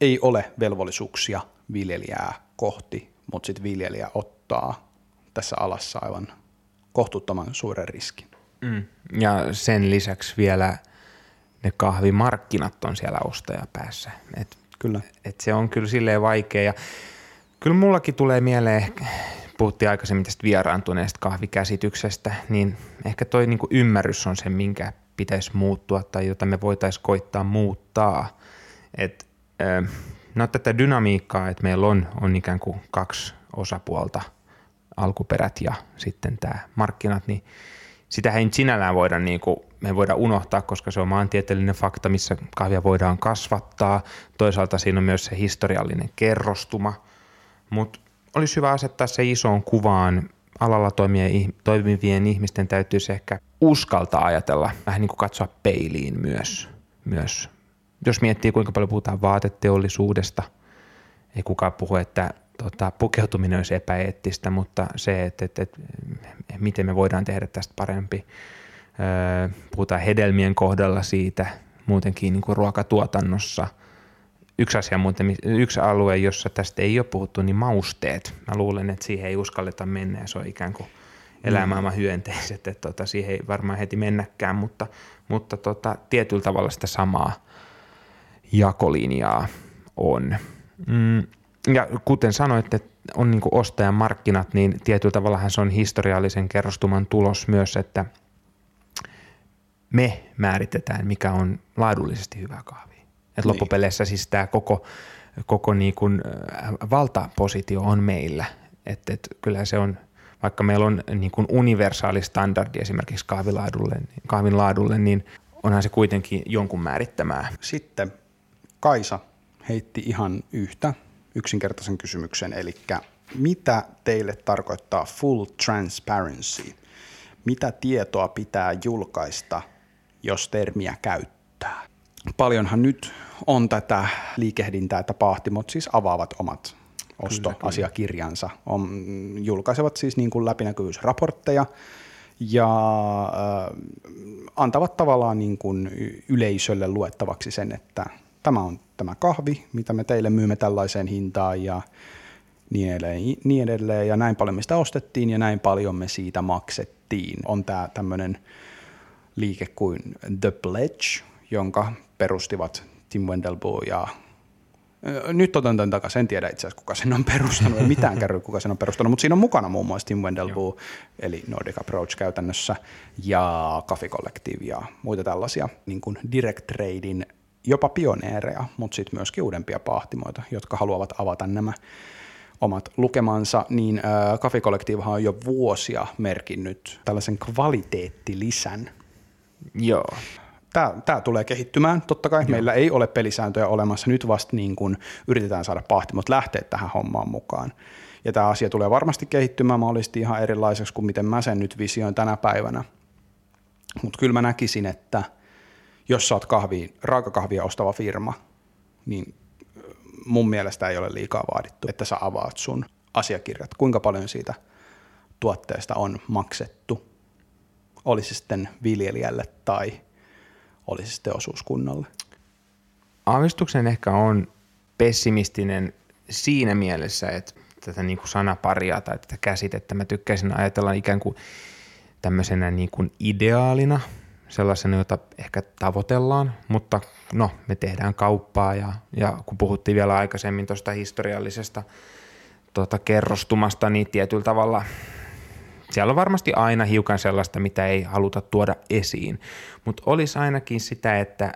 ei ole velvollisuuksia viljelijää kohti, mutta sitten viljelijä ottaa tässä alassa aivan kohtuuttoman suuren riskin. Mm. Ja sen lisäksi vielä ne kahvimarkkinat on siellä ostajapäässä. Et, kyllä. Et se on kyllä silleen vaikea. Ja kyllä mullakin tulee mieleen, puhuttiin aikaisemmin tästä vieraantuneesta kahvikäsityksestä, niin ehkä toi niinku ymmärrys on se, minkä pitäisi muuttua tai jota me voitaisiin koittaa muuttaa. Et no tätä dynamiikkaa, että meillä on, on ikään kuin kaksi osapuolta, alkuperät ja sitten tämä markkinat, niin sitä ei sinällään voida, niin kuin, me voida unohtaa, koska se on maantieteellinen fakta, missä kahvia voidaan kasvattaa. Toisaalta siinä on myös se historiallinen kerrostuma, mutta olisi hyvä asettaa se isoon kuvaan. Alalla toimivien ihmisten täytyisi ehkä uskaltaa ajatella, vähän niin kuin katsoa peiliin myös, myös jos miettii kuinka paljon puhutaan vaateteollisuudesta, ei kukaan puhu, että tota, pukeutuminen olisi epäeettistä, mutta se, että, että, että miten me voidaan tehdä tästä parempi. Öö, puhutaan hedelmien kohdalla siitä, muutenkin niin kuin ruokatuotannossa. Yksi asia muuten, yksi alue, jossa tästä ei ole puhuttu, niin mausteet. Mä luulen, että siihen ei uskalleta mennä ja se on ikään kuin elämaailman hyönteiset, että tota, siihen ei varmaan heti mennäkään, mutta, mutta tota, tietyllä tavalla sitä samaa jakolinjaa on. Mm, ja kuten sanoit, että on niin ostajan markkinat, niin tietyllä tavalla se on historiallisen kerrostuman tulos myös, että me määritetään, mikä on laadullisesti hyvä kahvi. Et niin. loppupeleissä siis tämä koko, koko niin kuin valtapositio on meillä. Et, et kyllä se on, vaikka meillä on niin kuin universaali standardi esimerkiksi kahvilaadulle, kahvin laadulle, niin onhan se kuitenkin jonkun määrittämää. Sitten Kaisa heitti ihan yhtä yksinkertaisen kysymyksen, eli mitä teille tarkoittaa full transparency? Mitä tietoa pitää julkaista, jos termiä käyttää? Paljonhan nyt on tätä liikehdintää, että paahtimot siis avaavat omat ostoasiakirjansa. On, julkaisevat siis niin kuin läpinäkyvyysraportteja ja äh, antavat tavallaan niin kuin yleisölle luettavaksi sen, että tämä on tämä kahvi, mitä me teille myymme tällaiseen hintaan ja niin edelleen, niin edelleen. Ja näin paljon me sitä ostettiin ja näin paljon me siitä maksettiin. On tämä tämmöinen liike kuin The Pledge, jonka perustivat Tim Wendelbo ja nyt otan tämän takaisin, en tiedä itse asiassa kuka sen on perustanut, ei mitään kärry kuka sen on perustanut, mutta siinä on mukana muun muassa Tim Wendelbo, eli Nordic Approach käytännössä, ja Coffee Collective ja muita tällaisia niin kuin Direct Tradein jopa pioneereja, mutta sitten myöskin uudempia pahtimoita, jotka haluavat avata nämä omat lukemansa, niin Kafikollektiivihan on jo vuosia merkinnyt tällaisen kvaliteettilisän. Joo. Tämä, tämä tulee kehittymään, totta kai. Joo. Meillä ei ole pelisääntöjä olemassa. Nyt vasta niin kun yritetään saada pahtimot lähteä tähän hommaan mukaan. Ja tämä asia tulee varmasti kehittymään mahdollisesti ihan erilaiseksi kuin miten mä sen nyt visioin tänä päivänä. Mutta kyllä mä näkisin, että jos sä oot kahvi, raakakahvia ostava firma, niin mun mielestä ei ole liikaa vaadittu, että sä avaat sun asiakirjat, kuinka paljon siitä tuotteesta on maksettu, olisi sitten viljelijälle tai olisi sitten osuuskunnalle. Aavistuksen ehkä on pessimistinen siinä mielessä, että tätä niin kuin sanaparia tai tätä käsitettä mä tykkäisin ajatella ikään kuin tämmöisenä niin kuin ideaalina, sellaisena, jota ehkä tavoitellaan, mutta no, me tehdään kauppaa ja, ja kun puhuttiin vielä aikaisemmin tuosta historiallisesta tuota, kerrostumasta, niin tietyllä tavalla siellä on varmasti aina hiukan sellaista, mitä ei haluta tuoda esiin, mutta olisi ainakin sitä, että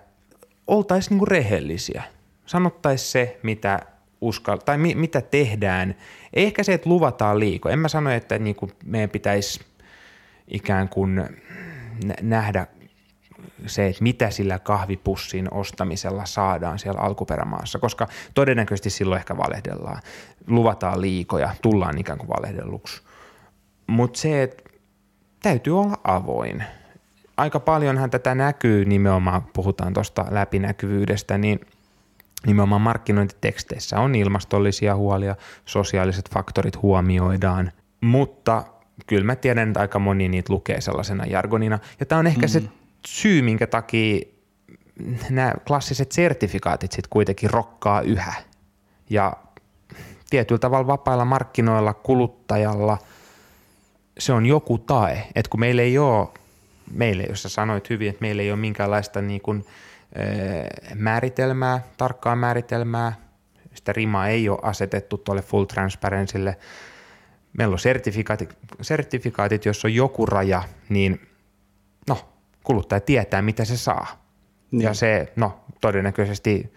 oltaisiin niinku rehellisiä. Sanottaisiin se, mitä uskal tai mi- mitä tehdään. Ehkä se, että luvataan liiko. En mä sano, että niinku meidän pitäisi ikään kuin nähdä se, että mitä sillä kahvipussin ostamisella saadaan siellä alkuperämaassa, koska todennäköisesti silloin ehkä valehdellaan. Luvataan liikoja, tullaan ikään kuin valehdelluksi. Mutta se, että täytyy olla avoin. Aika paljonhan tätä näkyy nimenomaan, puhutaan tuosta läpinäkyvyydestä, niin nimenomaan markkinointiteksteissä on ilmastollisia huolia, sosiaaliset faktorit huomioidaan, mutta kyllä mä tiedän, että aika moni niitä lukee sellaisena jargonina. Ja tämä on ehkä mm. se syy, minkä takia nämä klassiset sertifikaatit sitten kuitenkin rokkaa yhä. Ja tietyllä tavalla vapailla markkinoilla kuluttajalla se on joku tae, että kun meillä ei ole, meille, jos sä sanoit hyvin, että meillä ei ole minkäänlaista niin kuin, määritelmää, tarkkaa määritelmää, sitä rimaa ei ole asetettu tuolle full transparencylle. Meillä on sertifikaatit, sertifikaatit, jos on joku raja, niin no, kuluttaja tietää, mitä se saa. Niin. Ja se, no, todennäköisesti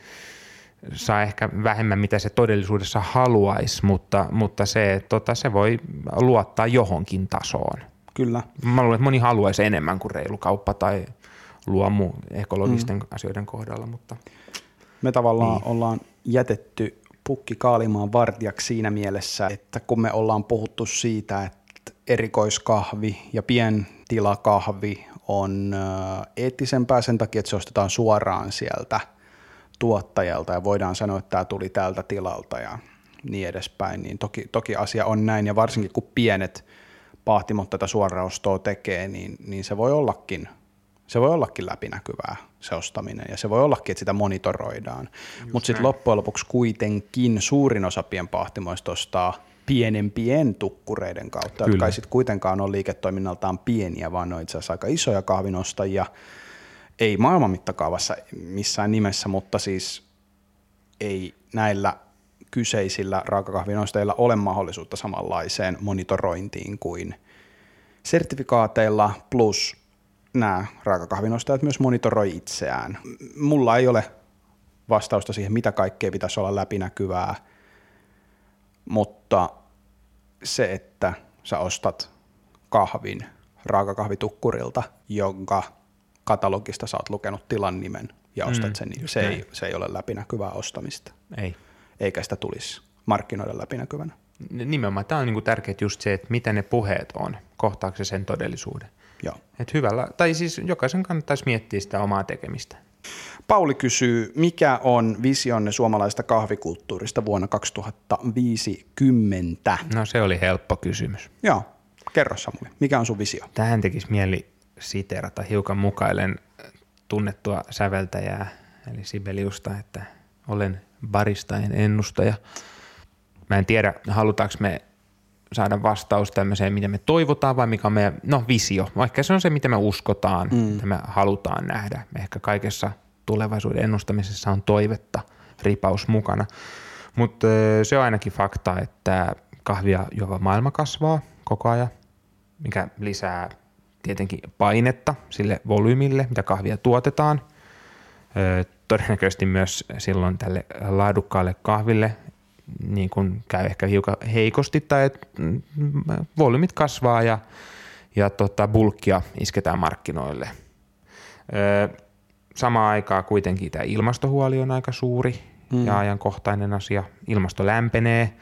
saa ehkä vähemmän, mitä se todellisuudessa haluaisi, mutta, mutta se, tota, se voi luottaa johonkin tasoon. Kyllä. Mä luulen, että moni haluaisi enemmän kuin reilu kauppa tai luomu ekologisten mm. asioiden kohdalla. Mutta, me tavallaan niin. ollaan jätetty pukki kaalimaan vartijaksi siinä mielessä, että kun me ollaan puhuttu siitä, että erikoiskahvi ja pientilakahvi on eettisempää sen takia, että se ostetaan suoraan sieltä tuottajalta ja voidaan sanoa, että tämä tuli tältä tilalta ja niin edespäin, niin toki, toki asia on näin ja varsinkin kun pienet pahtimot tätä suoraostoa tekee, niin, niin se voi ollakin se voi ollakin läpinäkyvää se ostaminen ja se voi ollakin, että sitä monitoroidaan. Mutta sitten loppujen lopuksi kuitenkin suurin osa pienpahtimoista ostaa pienempien tukkureiden kautta, Kyllä. jotka ei sitten kuitenkaan ole liiketoiminnaltaan pieniä, vaan ne on itse asiassa aika isoja kahvinostajia. Ei maailman mittakaavassa missään nimessä, mutta siis ei näillä kyseisillä raakakahvinostajilla ole mahdollisuutta samanlaiseen monitorointiin kuin sertifikaateilla plus nämä raakakahvinostajat myös monitoroi itseään. Mulla ei ole vastausta siihen, mitä kaikkea pitäisi olla läpinäkyvää, mutta se, että sä ostat kahvin raakakahvitukkurilta, jonka katalogista sä oot lukenut tilan nimen ja ostat mm, sen, niin se ei, se ei ole läpinäkyvää ostamista. Ei. Eikä sitä tulisi markkinoida läpinäkyvänä. Nimenomaan tämä on niinku tärkeää just se, että mitä ne puheet on, kohtaako se sen todellisuuden. Joo. Et hyvällä, tai siis jokaisen kannattaisi miettiä sitä omaa tekemistä. Pauli kysyy, mikä on visionne suomalaista kahvikulttuurista vuonna 2050? No se oli helppo kysymys. Joo, kerro Samuli, mikä on sun visio? Tähän tekisi mieli siterata hiukan mukailen tunnettua säveltäjää, eli Sibeliusta, että olen baristain ennustaja. Mä en tiedä, halutaanko me saada vastaus tämmöiseen, mitä me toivotaan vai mikä on meidän, no visio, vaikka se on se, mitä me uskotaan, mm. mitä me halutaan nähdä. Ehkä kaikessa tulevaisuuden ennustamisessa on toivetta, ripaus mukana. Mutta se on ainakin fakta, että kahvia juova maailma kasvaa koko ajan, mikä lisää tietenkin painetta sille volyymille, mitä kahvia tuotetaan. todennäköisesti myös silloin tälle laadukkaalle kahville niin kuin käy ehkä hiukan heikosti tai että mm, volyymit kasvaa ja, ja tota, bulkkia isketään markkinoille. samaan aikaan kuitenkin tämä ilmastohuoli on aika suuri mm. ja ajankohtainen asia. Ilmasto lämpenee.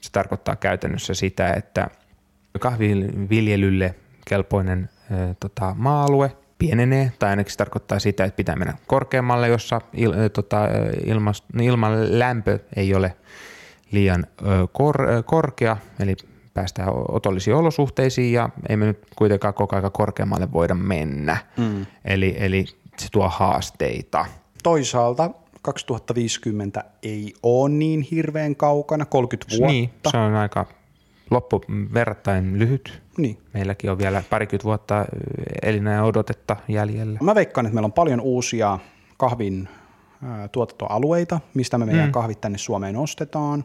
Se tarkoittaa käytännössä sitä, että kahviviljelylle kelpoinen ö, tota, maa-alue pienenee, tai ainakin se tarkoittaa sitä, että pitää mennä korkeammalle, jossa il, ö, tota, ilmas, ilman lämpö ei ole liian kor, korkea, eli päästään otollisiin olosuhteisiin ja ei me nyt kuitenkaan koko ajan korkeammalle voida mennä. Mm. Eli, eli se tuo haasteita. Toisaalta 2050 ei ole niin hirveän kaukana, 30 vuotta. Niin, se on aika loppu verrattain lyhyt. Niin. Meilläkin on vielä parikymmentä vuotta elinajan odotetta jäljellä. Mä veikkaan, että meillä on paljon uusia kahvin tuotantoalueita, mistä me meidän mm. kahvit tänne Suomeen ostetaan.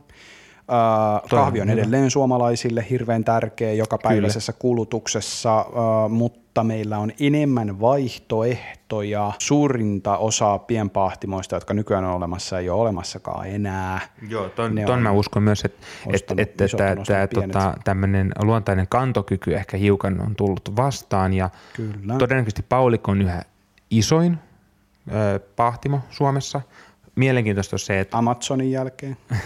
Kahvi on edelleen suomalaisille hirveän tärkeä jokapäiväisessä Kyllä. kulutuksessa, mutta meillä on enemmän vaihtoehtoja. Suurinta osaa pienpahtimoista, jotka nykyään on olemassa, ei ole olemassakaan enää. Joo, ton, ton mä uskon myös, että et, et, et, tämä tota, tämmöinen luontainen kantokyky ehkä hiukan on tullut vastaan ja Kyllä. todennäköisesti Paulik on yhä isoin ö, pahtimo Suomessa. Mielenkiintoista on se, että... Amazonin jälkeen.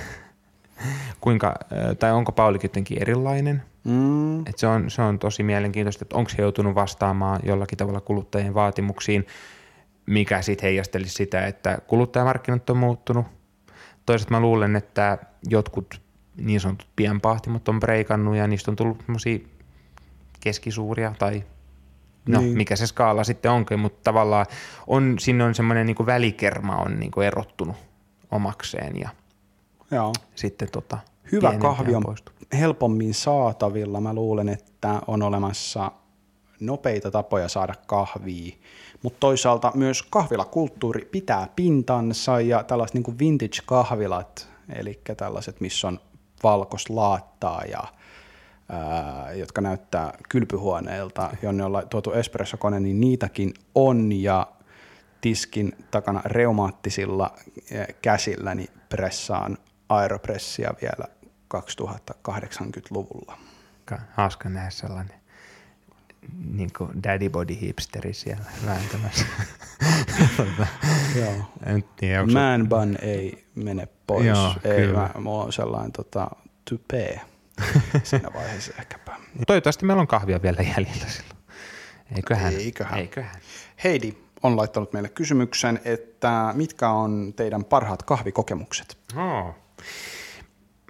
kuinka, tai onko Pauli jotenkin erilainen. Mm. Et se, on, se on tosi mielenkiintoista, että onko he joutunut vastaamaan jollakin tavalla kuluttajien vaatimuksiin, mikä sitten heijastelisi sitä, että kuluttajamarkkinat on muuttunut. Toisaalta mä luulen, että jotkut niin sanotut pienpahtimot on breikannut ja niistä on tullut keskisuuria tai no niin. mikä se skaala sitten onkin, mutta tavallaan on, sinne on semmoinen niin välikerma on niin erottunut omakseen ja – Joo. sitten tota, Hyvä kahvi on poistu. helpommin saatavilla. Mä luulen, että on olemassa nopeita tapoja saada kahvia, mutta toisaalta myös kahvilakulttuuri pitää pintansa ja tällaiset niin vintage-kahvilat, eli tällaiset, missä on valkoslaattaa ja ää, jotka näyttää kylpyhuoneelta, jonne on tuotu espressokone, niin niitäkin on ja tiskin takana reumaattisilla käsillä niin pressaan aeropressia vielä 2080-luvulla. Hauska nähdä sellainen niin kuin daddy body hipsteri siellä vääntämässä. Joo. tiedä, Man bun ei mene pois. Joo, ei, mä, mulla on sellainen tota, type siinä vaiheessa ehkäpä. Toivottavasti meillä on kahvia vielä jäljellä silloin. Eiköhän. Eiköhän. Eiköhän. Heidi on laittanut meille kysymyksen, että mitkä on teidän parhaat kahvikokemukset? Oh.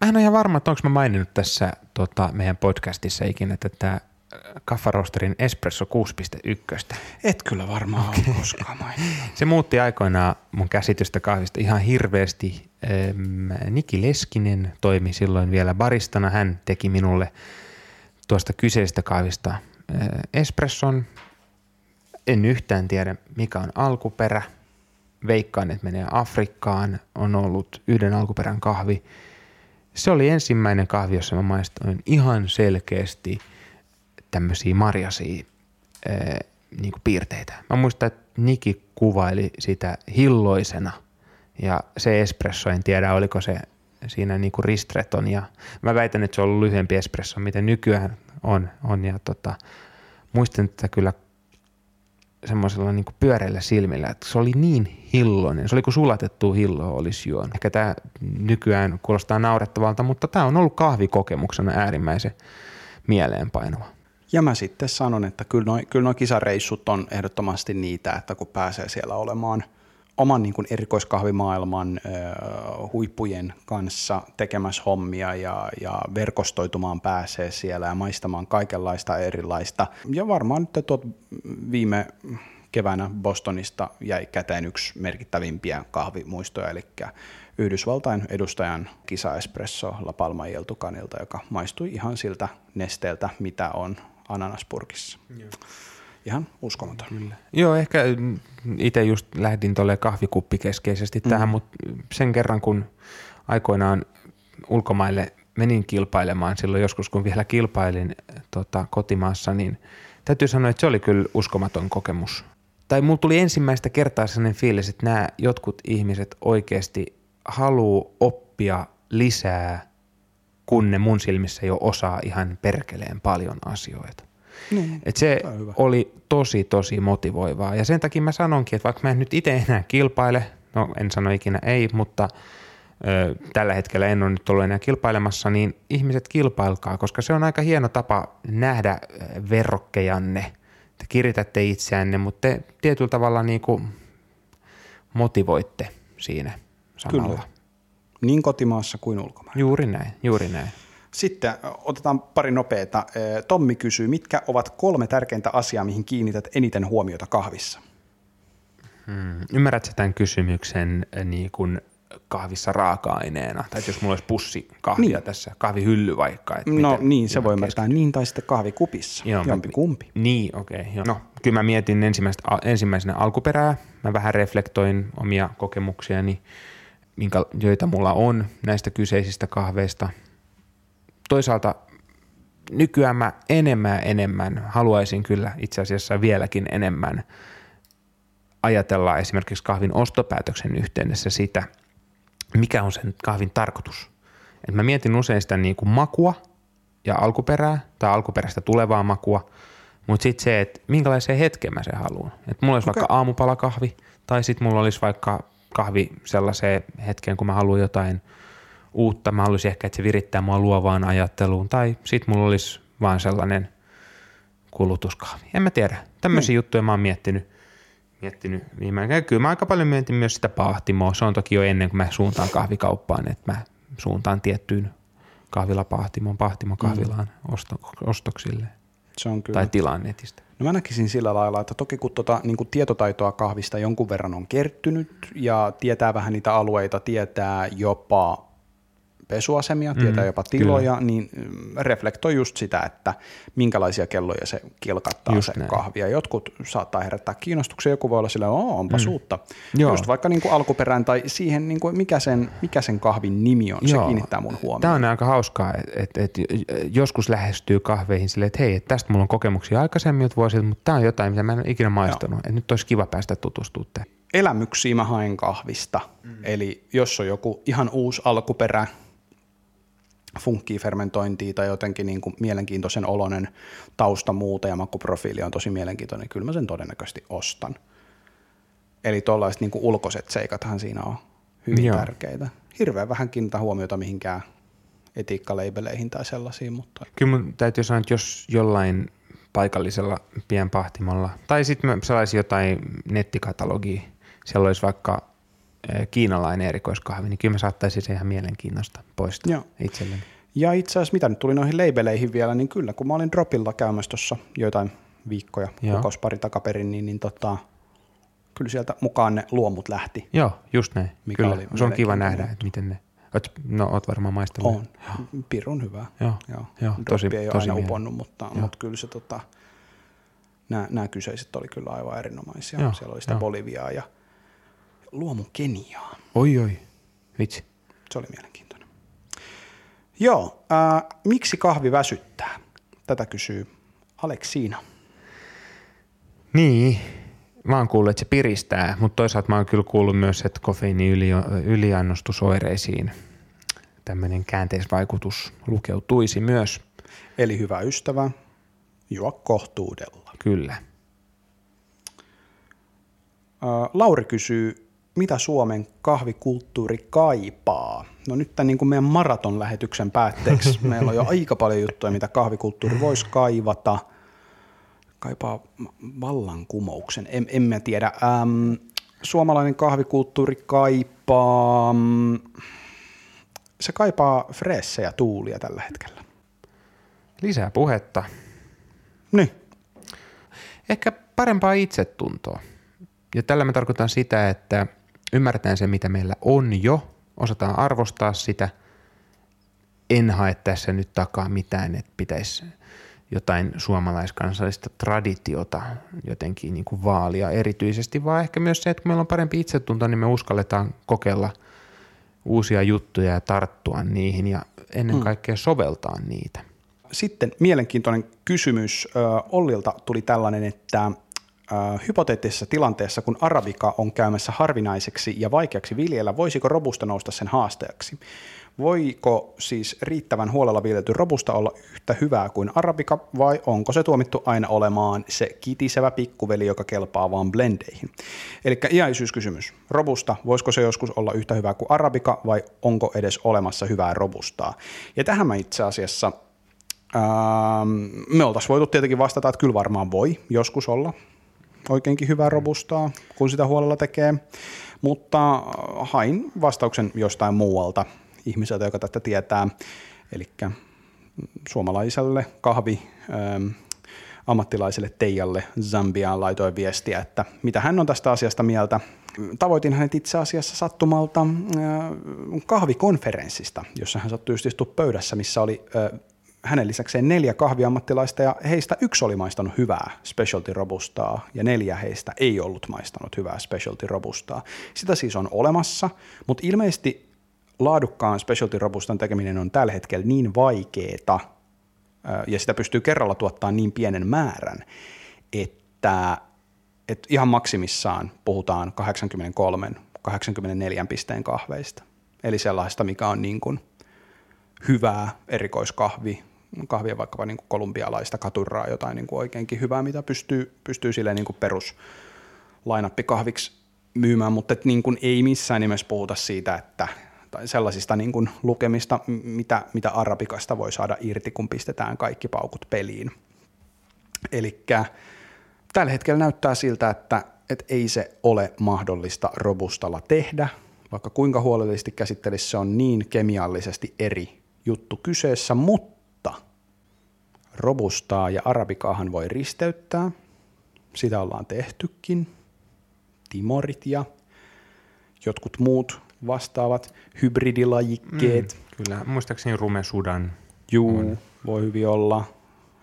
Mä en ole ihan varma, että onko mä maininnut tässä tota, meidän podcastissa ikinä, että tämä Kaffarosterin Espresso 6.1. Et kyllä varmaan okay. ole koskaan maininnut. Se muutti aikoinaan mun käsitystä kahvista ihan hirveästi. Niki Leskinen toimi silloin vielä baristana. Hän teki minulle tuosta kyseisestä kahvista espresson. En yhtään tiedä, mikä on alkuperä. Veikkaan, että menee Afrikkaan. On ollut yhden alkuperän kahvi – se oli ensimmäinen kahvi, jossa mä maistoin ihan selkeästi tämmöisiä marjasia ää, niin piirteitä. Mä muistan, että Niki kuvaili sitä hilloisena ja se espresso, en tiedä oliko se siinä niin kuin ristreton ja mä väitän, että se on ollut lyhyempi espresso, miten nykyään on. on ja tota, muistan, että kyllä semmoisella niin pyöreillä silmillä, että se oli niin hilloinen. Se oli kuin sulatettu hillo olisi juonut. Ehkä tämä nykyään kuulostaa naurettavalta, mutta tämä on ollut kahvikokemuksena äärimmäisen mieleenpainova. Ja mä sitten sanon, että kyllä noin kyllä noi kisareissut on ehdottomasti niitä, että kun pääsee siellä olemaan oman niin kuin erikoiskahvimaailman ö, huippujen kanssa tekemässä hommia ja, ja verkostoitumaan pääsee siellä ja maistamaan kaikenlaista erilaista. Ja varmaan nyt tuot viime keväänä Bostonista jäi käteen yksi merkittävimpiä kahvimuistoja, eli Yhdysvaltain edustajan kisa Espresso La Palma joka maistui ihan siltä nesteeltä, mitä on ananaspurkissa. Joo. Ihan uskomaton. Kyllä. Joo, ehkä itse just lähdin tuolle kahvikuppikeskeisesti mm. tähän, mutta sen kerran kun aikoinaan ulkomaille menin kilpailemaan silloin joskus, kun vielä kilpailin tota, kotimaassa, niin täytyy sanoa, että se oli kyllä uskomaton kokemus tai mulla tuli ensimmäistä kertaa sellainen fiilis, että nämä jotkut ihmiset oikeasti haluaa oppia lisää, kun ne mun silmissä jo osaa ihan perkeleen paljon asioita. Niin, Et se oli tosi, tosi motivoivaa. Ja sen takia mä sanonkin, että vaikka mä en nyt itse enää kilpaile, no en sano ikinä ei, mutta ö, tällä hetkellä en ole nyt ollut enää kilpailemassa, niin ihmiset kilpailkaa, koska se on aika hieno tapa nähdä verrokkejanne. Te kiritätte itseänne, mutta te tietyllä tavalla niin kuin motivoitte siinä samalla. Kyllä. Niin kotimaassa kuin ulkomailla. Juuri näin, juuri näin. Sitten otetaan pari nopeita. Tommi kysyy, mitkä ovat kolme tärkeintä asiaa, mihin kiinnität eniten huomiota kahvissa? Hmm. Ymmärrätkö tämän kysymyksen niin kuin kahvissa raaka-aineena? Tai jos mulla olisi pussi kahvia niin. tässä, kahvihylly vaikka. Että No miten- niin, se voi ymmärtää. Niin, tai sitten kahvikupissa. Joo, mä- Jompi kumpi. Niin, okei. Okay, no, kyllä mä mietin ensimmäisenä alkuperää. Mä vähän reflektoin omia kokemuksiani, minkä, joita mulla on näistä kyseisistä kahveista. Toisaalta nykyään mä enemmän ja enemmän haluaisin kyllä itse asiassa vieläkin enemmän ajatella esimerkiksi kahvin ostopäätöksen yhteydessä sitä, mikä on sen kahvin tarkoitus. Et mä mietin usein sitä niin kuin makua ja alkuperää tai alkuperäistä tulevaa makua, mutta sitten se, että minkälaisen hetken mä se haluan. Että mulla olisi Okei. vaikka aamupalakahvi tai sitten mulla olisi vaikka kahvi sellaiseen hetkeen, kun mä haluan jotain uutta. Mä haluaisin ehkä, että se virittää mua luovaan ajatteluun tai sitten mulla olisi vaan sellainen kulutuskahvi. En mä tiedä. Tämmöisiä Niin. juttuja mä oon miettinyt, miettinyt viime aikoina. Kyllä mä aika paljon mietin myös sitä pahtimoa. Se on toki jo ennen kuin mä suuntaan kahvikauppaan, että mä suuntaan tiettyyn kahvilapahtimoon, pahtimokahvilaan osto, ostoksille Se on kyllä. tai tilaan netistä. No mä näkisin sillä lailla, että toki kun tota, niin kuin tietotaitoa kahvista jonkun verran on kertynyt ja tietää vähän niitä alueita, tietää jopa pesuasemia, mm, tietää jopa tiloja, kyllä. niin mm, reflektoi just sitä, että minkälaisia kelloja se kilkattaa Just se näin. kahvi. Ja jotkut saattaa herättää kiinnostuksen, joku voi olla sillä, että onpa mm. uutta. Joo. Just vaikka niin kuin alkuperään tai siihen, niin kuin mikä, sen, mikä sen kahvin nimi on, se kiinnittää mun huomioon. Tämä on aika hauskaa, että et, et joskus lähestyy kahveihin silleen, että hei, et tästä mulla on kokemuksia aikaisemmilta vuosilta, mutta tämä on jotain, mitä mä en ole ikinä maistanut. Että nyt olisi kiva päästä tutustumaan elämyksiä mä haen kahvista. Mm. Eli jos on joku ihan uusi alkuperä, funkkii fermentointia tai jotenkin niin kuin mielenkiintoisen oloinen tausta muuta ja makuprofiili on tosi mielenkiintoinen, niin kyllä mä sen todennäköisesti ostan. Eli tuollaiset niin ulkoiset seikathan siinä on hyvin Joo. Tärkeitä. Hirveän vähän kiinnitä huomiota mihinkään etiikkaleibeleihin tai sellaisiin, mutta Kyllä mun täytyy sanoa, että jos jollain paikallisella pienpahtimolla, tai sitten sellaisia jotain nettikatalogia, siellä olisi vaikka kiinalainen erikoiskahvi, niin kyllä mä saattaisin sen ihan mielenkiinnosta poistaa Joo. itselleni. Ja itse asiassa mitä nyt tuli noihin leibeleihin vielä, niin kyllä kun mä olin Dropilla käymässä tuossa joitain viikkoja, kuukausi pari takaperin, niin, niin tota, kyllä sieltä mukaan ne luomut lähti. Joo, just näin. Mikä kyllä. oli Se on kiva nähdä, että miten ne... Oot, no, oot varmaan maistanut. On. Pirun hyvä. Joo, Joo. joo, tosi- ei ole tosi aina uponnut, mutta, mutta kyllä se tota, nämä, nämä kyseiset oli kyllä aivan erinomaisia. Joo, Siellä oli sitä joo. Boliviaa ja luomu Keniaa. Oi, oi. Vitsi. Se oli mielenkiintoinen. Joo, äh, miksi kahvi väsyttää? Tätä kysyy Aleksiina. Niin, mä oon kuullut, että se piristää, mutta toisaalta mä oon kyllä kuullut myös, että kofeiini yli, yliannostusoireisiin tämmöinen käänteisvaikutus lukeutuisi myös. Eli hyvä ystävä, juo kohtuudella. Kyllä. Äh, Lauri kysyy, mitä Suomen kahvikulttuuri kaipaa? No nyt tämän niin kuin meidän maratonlähetyksen päätteeksi meillä on jo aika paljon juttuja, mitä kahvikulttuuri voisi kaivata. Kaipaa vallankumouksen, en, en mä tiedä. Ähm, suomalainen kahvikulttuuri kaipaa, mm, se kaipaa fressejä tuulia tällä hetkellä. Lisää puhetta. Niin, Ehkä parempaa itsetuntoa. Ja tällä mä tarkoitan sitä, että ymmärretään se, mitä meillä on jo, osataan arvostaa sitä. En hae tässä nyt takaa mitään, että pitäisi jotain suomalaiskansallista traditiota jotenkin niin kuin vaalia erityisesti, vaan ehkä myös se, että kun meillä on parempi itsetunto, niin me uskalletaan kokeilla uusia juttuja ja tarttua niihin ja ennen kaikkea soveltaa niitä. Sitten mielenkiintoinen kysymys. Ollilta tuli tällainen, että Äh, hypoteettisessa tilanteessa, kun arabika on käymässä harvinaiseksi ja vaikeaksi viljellä, voisiko robusta nousta sen haasteeksi? Voiko siis riittävän huolella viljelty robusta olla yhtä hyvää kuin arabika vai onko se tuomittu aina olemaan se kitisevä pikkuveli, joka kelpaa vaan blendeihin? Eli iäisyyskysymys. Robusta, voisiko se joskus olla yhtä hyvää kuin arabika vai onko edes olemassa hyvää robustaa? Ja tähän mä itse asiassa ähm, me oltaisiin voitu tietenkin vastata, että kyllä varmaan voi joskus olla oikeinkin hyvää robustaa, kun sitä huolella tekee, mutta hain vastauksen jostain muualta ihmiseltä, joka tätä tietää, eli suomalaiselle kahvi ähm, ammattilaiselle Teijalle Zambiaan laitoin viestiä, että mitä hän on tästä asiasta mieltä. Tavoitin hänet itse asiassa sattumalta äh, kahvikonferenssista, jossa hän sattui just istua pöydässä, missä oli äh, hänen lisäkseen neljä kahviammattilaista ja heistä yksi oli maistanut hyvää specialty robustaa ja neljä heistä ei ollut maistanut hyvää specialty robustaa. Sitä siis on olemassa, mutta ilmeisesti laadukkaan specialty robustan tekeminen on tällä hetkellä niin vaikeeta ja sitä pystyy kerralla tuottaa niin pienen määrän, että, että ihan maksimissaan puhutaan 83-84 pisteen kahveista. Eli sellaista, mikä on niin kuin hyvää erikoiskahvi, kahvia vaikkapa niin kuin kolumbialaista katurraa, jotain niin kuin oikeinkin hyvää, mitä pystyy, pystyy silleen niin kuin perus myymään, mutta niin kuin ei missään nimessä puhuta siitä, että tai sellaisista niin kuin lukemista, mitä, mitä arabikasta voi saada irti, kun pistetään kaikki paukut peliin. Eli tällä hetkellä näyttää siltä, että, että ei se ole mahdollista robustalla tehdä, vaikka kuinka huolellisesti käsittelisi se on niin kemiallisesti eri juttu kyseessä, mutta robustaa ja arabikaahan voi risteyttää. Sitä ollaan tehtykin. Timorit ja jotkut muut vastaavat hybridilajikkeet. Mm, kyllä, muistaakseni Rume Sudan. Juu, on. voi hyvin olla.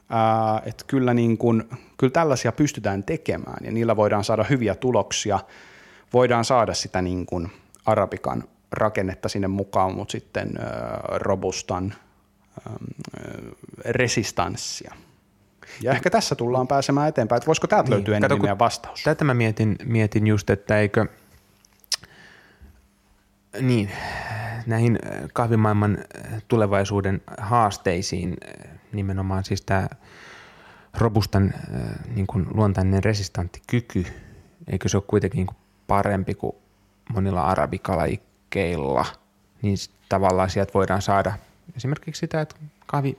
Ää, et kyllä, niin kun, kyllä tällaisia pystytään tekemään ja niillä voidaan saada hyviä tuloksia. Voidaan saada sitä niin kun arabikan rakennetta sinne mukaan, mutta sitten ää, robustan resistanssia. Ja ehkä tässä tullaan pääsemään eteenpäin, että voisiko täältä niin, löytyä enemmän vastaus? Tätä mä mietin, mietin just, että eikö – niin, näihin kahvimaailman tulevaisuuden haasteisiin nimenomaan siis tämä robustan niin kuin luontainen resistantti kyky, eikö se ole kuitenkin niin kuin parempi kuin monilla arabikalaikkeilla, niin tavallaan sieltä voidaan saada esimerkiksi sitä, että kahvi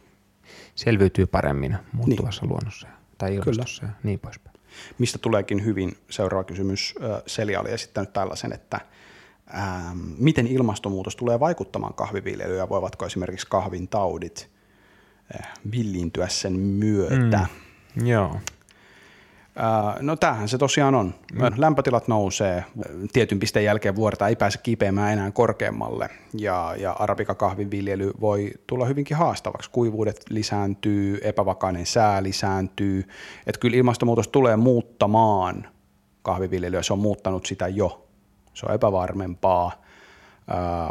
selviytyy paremmin muuttuvassa niin. luonnossa tai ilmastossa Kyllä. ja niin poispäin. Mistä tuleekin hyvin seuraava kysymys. Selja oli esittänyt tällaisen, että – ähm, miten ilmastonmuutos tulee vaikuttamaan kahviviljelyyn ja voivatko esimerkiksi kahvin taudit äh, villiintyä sen myötä. Mm, joo. No tämähän se tosiaan on. Mm. Lämpötilat nousee, tietyn pisteen jälkeen vuorta ei pääse kipeämään enää korkeammalle ja, ja arabikakahvin viljely voi tulla hyvinkin haastavaksi. Kuivuudet lisääntyy, epävakainen sää lisääntyy, että kyllä ilmastonmuutos tulee muuttamaan kahviviljelyä, se on muuttanut sitä jo se on epävarmempaa,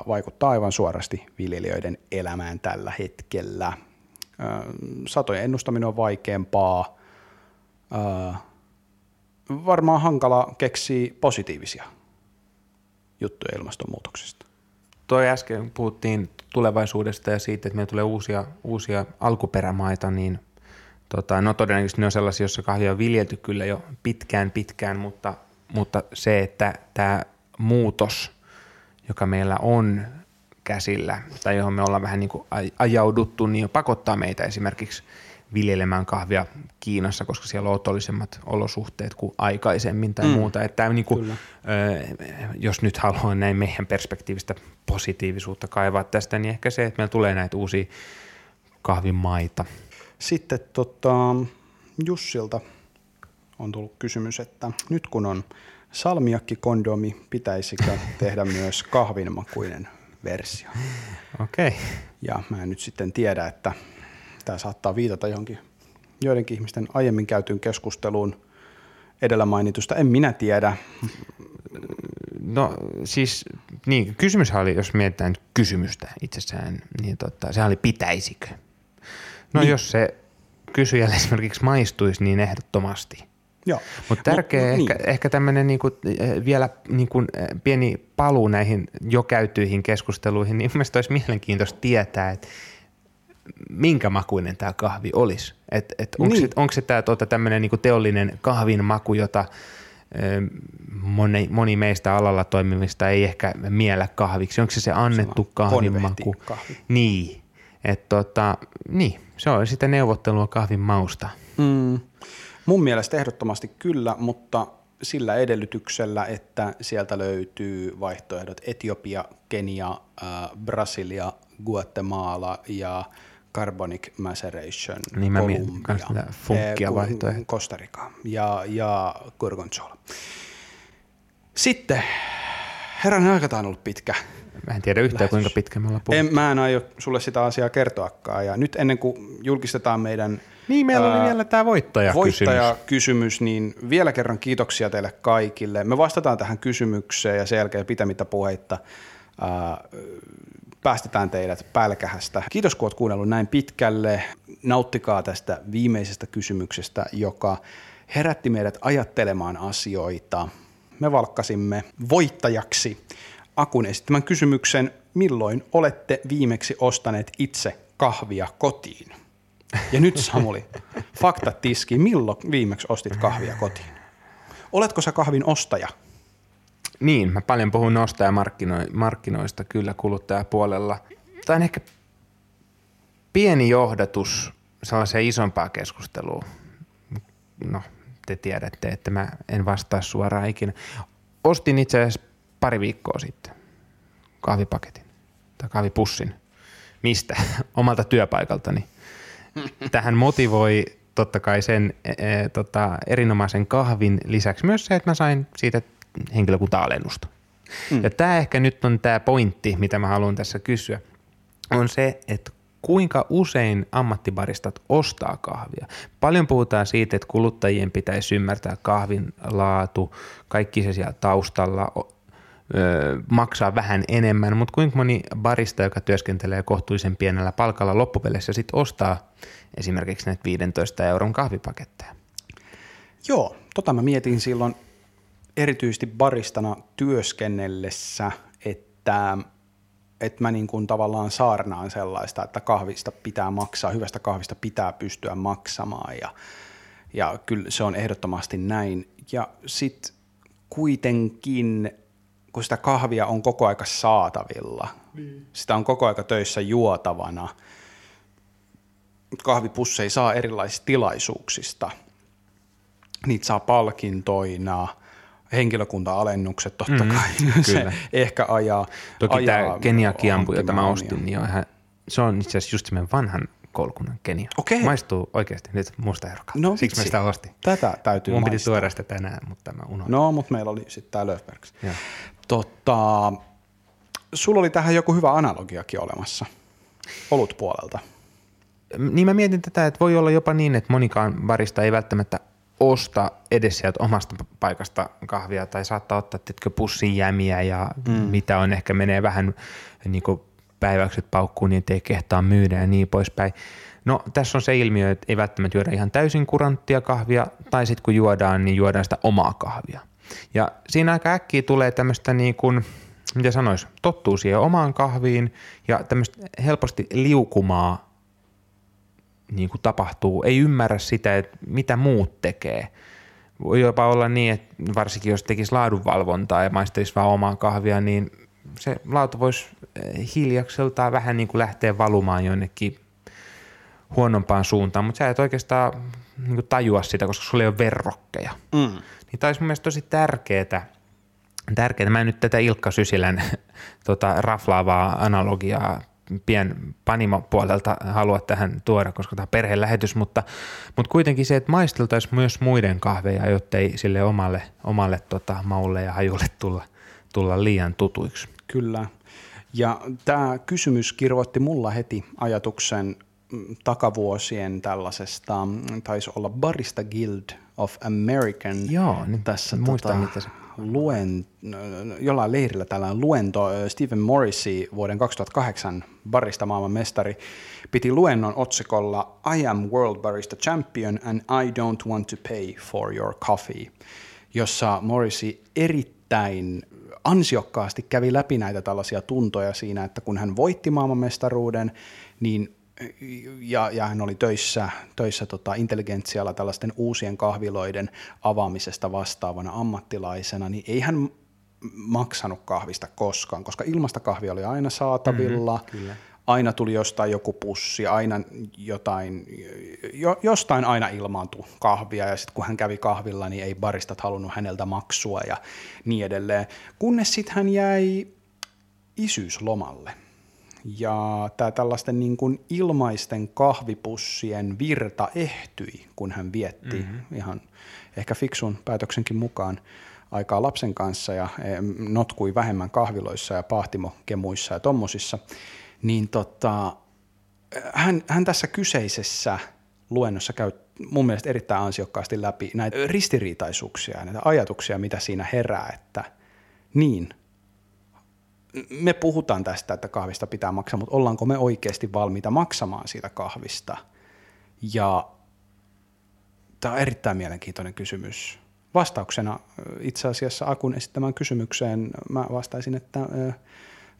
vaikuttaa aivan suorasti viljelijöiden elämään tällä hetkellä. Satojen ennustaminen on vaikeampaa. Varmaan hankala keksiä positiivisia juttuja ilmastonmuutoksesta. Toi äsken puhuttiin tulevaisuudesta ja siitä, että meillä tulee uusia, uusia alkuperämaita, niin tota, no todennäköisesti ne on sellaisia, joissa kahvia on viljelty kyllä jo pitkään pitkään, mutta, mutta se, että tämä muutos, joka meillä on käsillä tai johon me ollaan vähän niin kuin ajauduttu, niin pakottaa meitä esimerkiksi viljelemään kahvia Kiinassa, koska siellä on otollisemmat olosuhteet kuin aikaisemmin tai mm. muuta. Että niin kuin, jos nyt haluaa näin meidän perspektiivistä positiivisuutta kaivaa tästä, niin ehkä se, että meillä tulee näitä uusia kahvimaita. Sitten tota, Jussilta on tullut kysymys, että nyt kun on salmiakki-kondomi, pitäisikö tehdä myös kahvinmakuinen versio? Okei. Okay. Ja mä en nyt sitten tiedä, että tämä saattaa viitata johonkin joidenkin ihmisten aiemmin käytyyn keskusteluun edellä mainitusta. En minä tiedä. No siis, niin, kysymys oli, jos mietitään kysymystä itsessään, niin tota, sehän oli pitäisikö. No niin. jos se kysyjälle esimerkiksi maistuisi, niin ehdottomasti – Joo. Mutta tärkeä Mut- ehkä, niin. ehkä tämmöinen niinku, eh, vielä niinku, eh, pieni paluu näihin jo käytyihin keskusteluihin, niin mielestäni olisi mielenkiintoista tietää, että minkä makuinen tämä kahvi olisi. Et, et onko, Niin. se, onko se tämä tota, tämmöinen niinku teollinen kahvin maku, jota moni, moni meistä alalla toimivista ei ehkä miellä kahviksi. Onko se se annettu kahvin maku? kahvi. Niin. Et, tota, niin, se on sitä neuvottelua kahvin mausta. Mm. Mun mielestä ehdottomasti kyllä, mutta sillä edellytyksellä, että sieltä löytyy vaihtoehdot Etiopia, Kenia, äh, Brasilia, Guatemala ja Carbonic Maceration, Niin mä mietin funkkia eh, Rica ja, ja Gorgonzola. Sitten, herranen aika on ollut pitkä. Mä en tiedä yhtään, kuinka pitkä me ollaan puhuttu. En, mä en aio sulle sitä asiaa kertoakaan. Ja nyt ennen kuin julkistetaan meidän Niin, meillä oli ää, vielä tämä voittajakysymys. voittajakysymys, niin vielä kerran kiitoksia teille kaikille. Me vastataan tähän kysymykseen ja sen jälkeen pitämättä puheitta ää, päästetään teidät pälkähästä. Kiitos kun olet kuunnellut näin pitkälle. Nauttikaa tästä viimeisestä kysymyksestä, joka herätti meidät ajattelemaan asioita. Me valkkasimme voittajaksi Akun esittämän kysymyksen, milloin olette viimeksi ostaneet itse kahvia kotiin? Ja nyt Samuli, faktat tiski, milloin viimeksi ostit kahvia kotiin? Oletko sä kahvin ostaja? Niin, mä paljon puhun ostajamarkkinoista kyllä kuluttajapuolella. Tämä on ehkä pieni johdatus sellaiseen isompaan keskusteluun. No, te tiedätte, että mä en vastaa suoraan ikinä. Ostin itse asiassa pari viikkoa sitten kahvipaketin tai kahvipussin. Mistä? Omalta työpaikaltani. Tähän motivoi totta kai sen e, e, tota, erinomaisen kahvin lisäksi myös se, että mä sain siitä henkilökunta-alennusta. Mm. Ja tämä ehkä nyt on tämä pointti, mitä mä haluan tässä kysyä, on se, että kuinka usein ammattibaristat ostaa kahvia. Paljon puhutaan siitä, että kuluttajien pitäisi ymmärtää kahvin laatu, kaikki se siellä taustalla, öö, maksaa vähän enemmän, mutta kuinka moni barista, joka työskentelee kohtuullisen pienellä palkalla loppupeleissä, sitten ostaa esimerkiksi näitä 15 euron kahvipaketteja? Joo, tota mä mietin silloin erityisesti baristana työskennellessä, että, että mä niin kuin tavallaan saarnaan sellaista, että kahvista pitää maksaa, hyvästä kahvista pitää pystyä maksamaan ja, ja kyllä se on ehdottomasti näin. Ja sitten kuitenkin, kun sitä kahvia on koko aika saatavilla, niin. sitä on koko aika töissä juotavana, kahvipusseja saa erilaisista tilaisuuksista – niitä saa palkintoina, henkilökunta-alennukset totta Mhm, kai, se kyllä. ehkä ajaa. Toki ajaa tämä Kenia Kiampu, jota mä ostin, niin on ihan, se on itse asiassa just semmoinen vanhan koulukunnan Kenia. Okei. Maistuu oikeasti nyt musta erokalta. No Siksi mä sitä ostin. Tätä täytyy Mun piti maistaa. tuoda sitä tänään, mutta mä unohdin. No, mutta meillä oli sitten tämä Löfbergs. Joo. Tota, sulla oli tähän joku hyvä analogiakin olemassa olutpuolelta. Niin mä mietin tätä, että voi olla jopa niin, että monikaan barista ei välttämättä osta edes sieltä omasta paikasta kahvia tai saattaa ottaa tiedätkö, pussin jämiä ja mm. mitä on, ehkä menee vähän niin kuin päiväykset paukkuun niin ettei kehtaa myydä ja niin poispäin. No tässä on se ilmiö, että ei välttämättä juoda ihan täysin kuranttia kahvia tai sitten kun juodaan, niin juodaan sitä omaa kahvia. Ja siinä aika äkkiä tulee tämmöistä niin kuin, mitä sanois, tottuu siihen omaan kahviin ja tämmöistä helposti liukumaa niin kuin tapahtuu, ei ymmärrä sitä, että mitä muut tekee. Voi jopa olla niin, että varsinkin jos tekisi laadunvalvontaa ja maistelisi vaan omaa kahvia, niin se laatu voisi eh, hiljakseltaan vähän niin kuin lähteä valumaan jonnekin huonompaan suuntaan, mutta sä et oikeastaan niin kuin tajua sitä, koska sulla ei ole verrokkeja. Mm. Niin tämä olisi mun mielestä tosi tärkeää, tärkeää. Mä en nyt tätä Ilkka Sysilän tota, raflaavaa analogiaa pien panimo-puolelta halua tähän tuoda, koska tämä on perhelähetys, mutta, mutta kuitenkin se, että maisteltaisiin myös muiden kahveja, jottei sille omalle, omalle tota, maulle ja hajulle tulla, tulla liian tutuiksi. Kyllä. Ja tämä kysymys kirvoitti mulla heti ajatuksen mm, takavuosien tällaisesta, mm, taisi olla Barista Guild of American. Joo, niin tässä muistan, tota, mitä se- luen, jollain leirillä tällainen luento. Stephen Morrissey, vuoden 2008 barista maailman mestari, piti luennon otsikolla I am world barista champion and I don't want to pay for your coffee, jossa Morrissey erittäin ansiokkaasti kävi läpi näitä tällaisia tuntoja siinä, että kun hän voitti maailmanmestaruuden, niin ja, ja hän oli töissä, töissä tota, intelligentsialla tällaisten uusien kahviloiden avaamisesta vastaavana ammattilaisena, niin ei hän maksanut kahvista koskaan, koska ilmasta kahvia oli aina saatavilla, mm-hmm, aina tuli jostain joku pussi, aina jotain, jo, jostain aina ilmaantui kahvia. Ja sitten kun hän kävi kahvilla, niin ei baristat halunnut häneltä maksua ja niin edelleen, kunnes sitten hän jäi isyyslomalle ja tämä tällaisten niin kuin ilmaisten kahvipussien virta ehtyi, kun hän vietti mm-hmm. ihan ehkä fiksun päätöksenkin mukaan aikaa lapsen kanssa ja e, notkui vähemmän kahviloissa ja pahtimokemuissa ja tommosissa, niin tota, hän, hän tässä kyseisessä luennossa käy mun mielestä erittäin ansiokkaasti läpi näitä ristiriitaisuuksia ja näitä ajatuksia, mitä siinä herää, että niin – me puhutaan tästä, että kahvista pitää maksaa, mutta ollaanko me oikeasti valmiita maksamaan siitä kahvista? Ja tämä on erittäin mielenkiintoinen kysymys. Vastauksena itse asiassa Akun esittämään kysymykseen mä vastaisin, että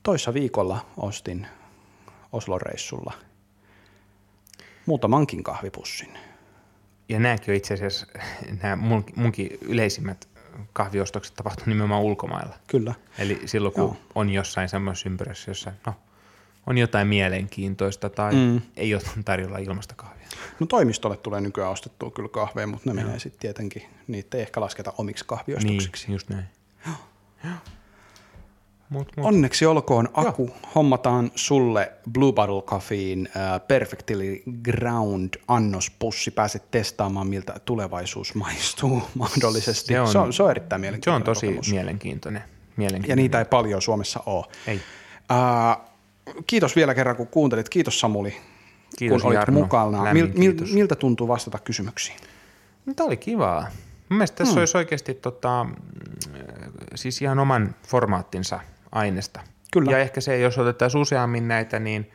toissa viikolla ostin Oslo-reissulla muutamankin kahvipussin. Ja nämäkin on itse asiassa nämä munkin yleisimmät kahviostokset tapahtuu nimenomaan ulkomailla. Kyllä. Eli silloin, kun Joo. on jossain semmoisessa ympyrässä, jossa no, on jotain mielenkiintoista tai mm. ei ole tarjolla ilmasta kahvia. No toimistolle tulee nykyään ostettua kyllä kahveja, mutta ne Joo. menee sitten tietenkin, niitä ei ehkä lasketa omiksi kahviostoksiksi. Niin, just näin. Joo. Joo. Mut, mut. Onneksi olkoon Aku. Joo. Hommataan sulle Blue Bottle Coffeein uh, Perfectly Ground annospussi. Pääset testaamaan, miltä tulevaisuus maistuu mahdollisesti. Se on, se on, se on erittäin mielenkiintoinen Se on tosi kokemus. mielenkiintoinen. mielenkiintoinen. Ja niitä ei paljon Suomessa ole. Ei. Uh, kiitos vielä kerran, kun kuuntelit. Kiitos Samuli, kiitos, kun olit Jarno. mukana. Mil, mil, miltä tuntuu vastata kysymyksiin? Tämä oli kivaa. Mun mielestä tässä hmm. olisi oikeasti tota, siis ihan oman formaattinsa – aineesta. Kyllä. Ja ehkä se, jos otettaisiin useammin näitä, niin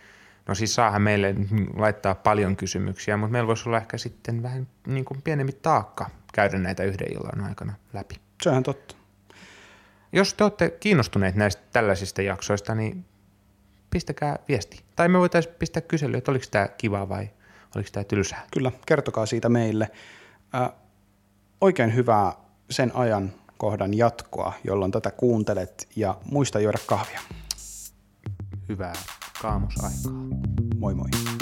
no siis saahan meille laittaa paljon kysymyksiä, mutta meillä voisi olla ehkä sitten vähän niin kuin pienempi taakka käydä näitä yhden illan aikana läpi. Se on totta. Jos te olette kiinnostuneet näistä tällaisista jaksoista, niin pistäkää viesti. Tai me voitaisiin pistää kyselyä, että oliko tämä kiva vai oliko tämä tylsää. Kyllä, kertokaa siitä meille. Äh, oikein hyvää sen ajan kohdan jatkoa, jolloin tätä kuuntelet ja muista juoda kahvia. Hyvää kaamosaikaa. Moi moi.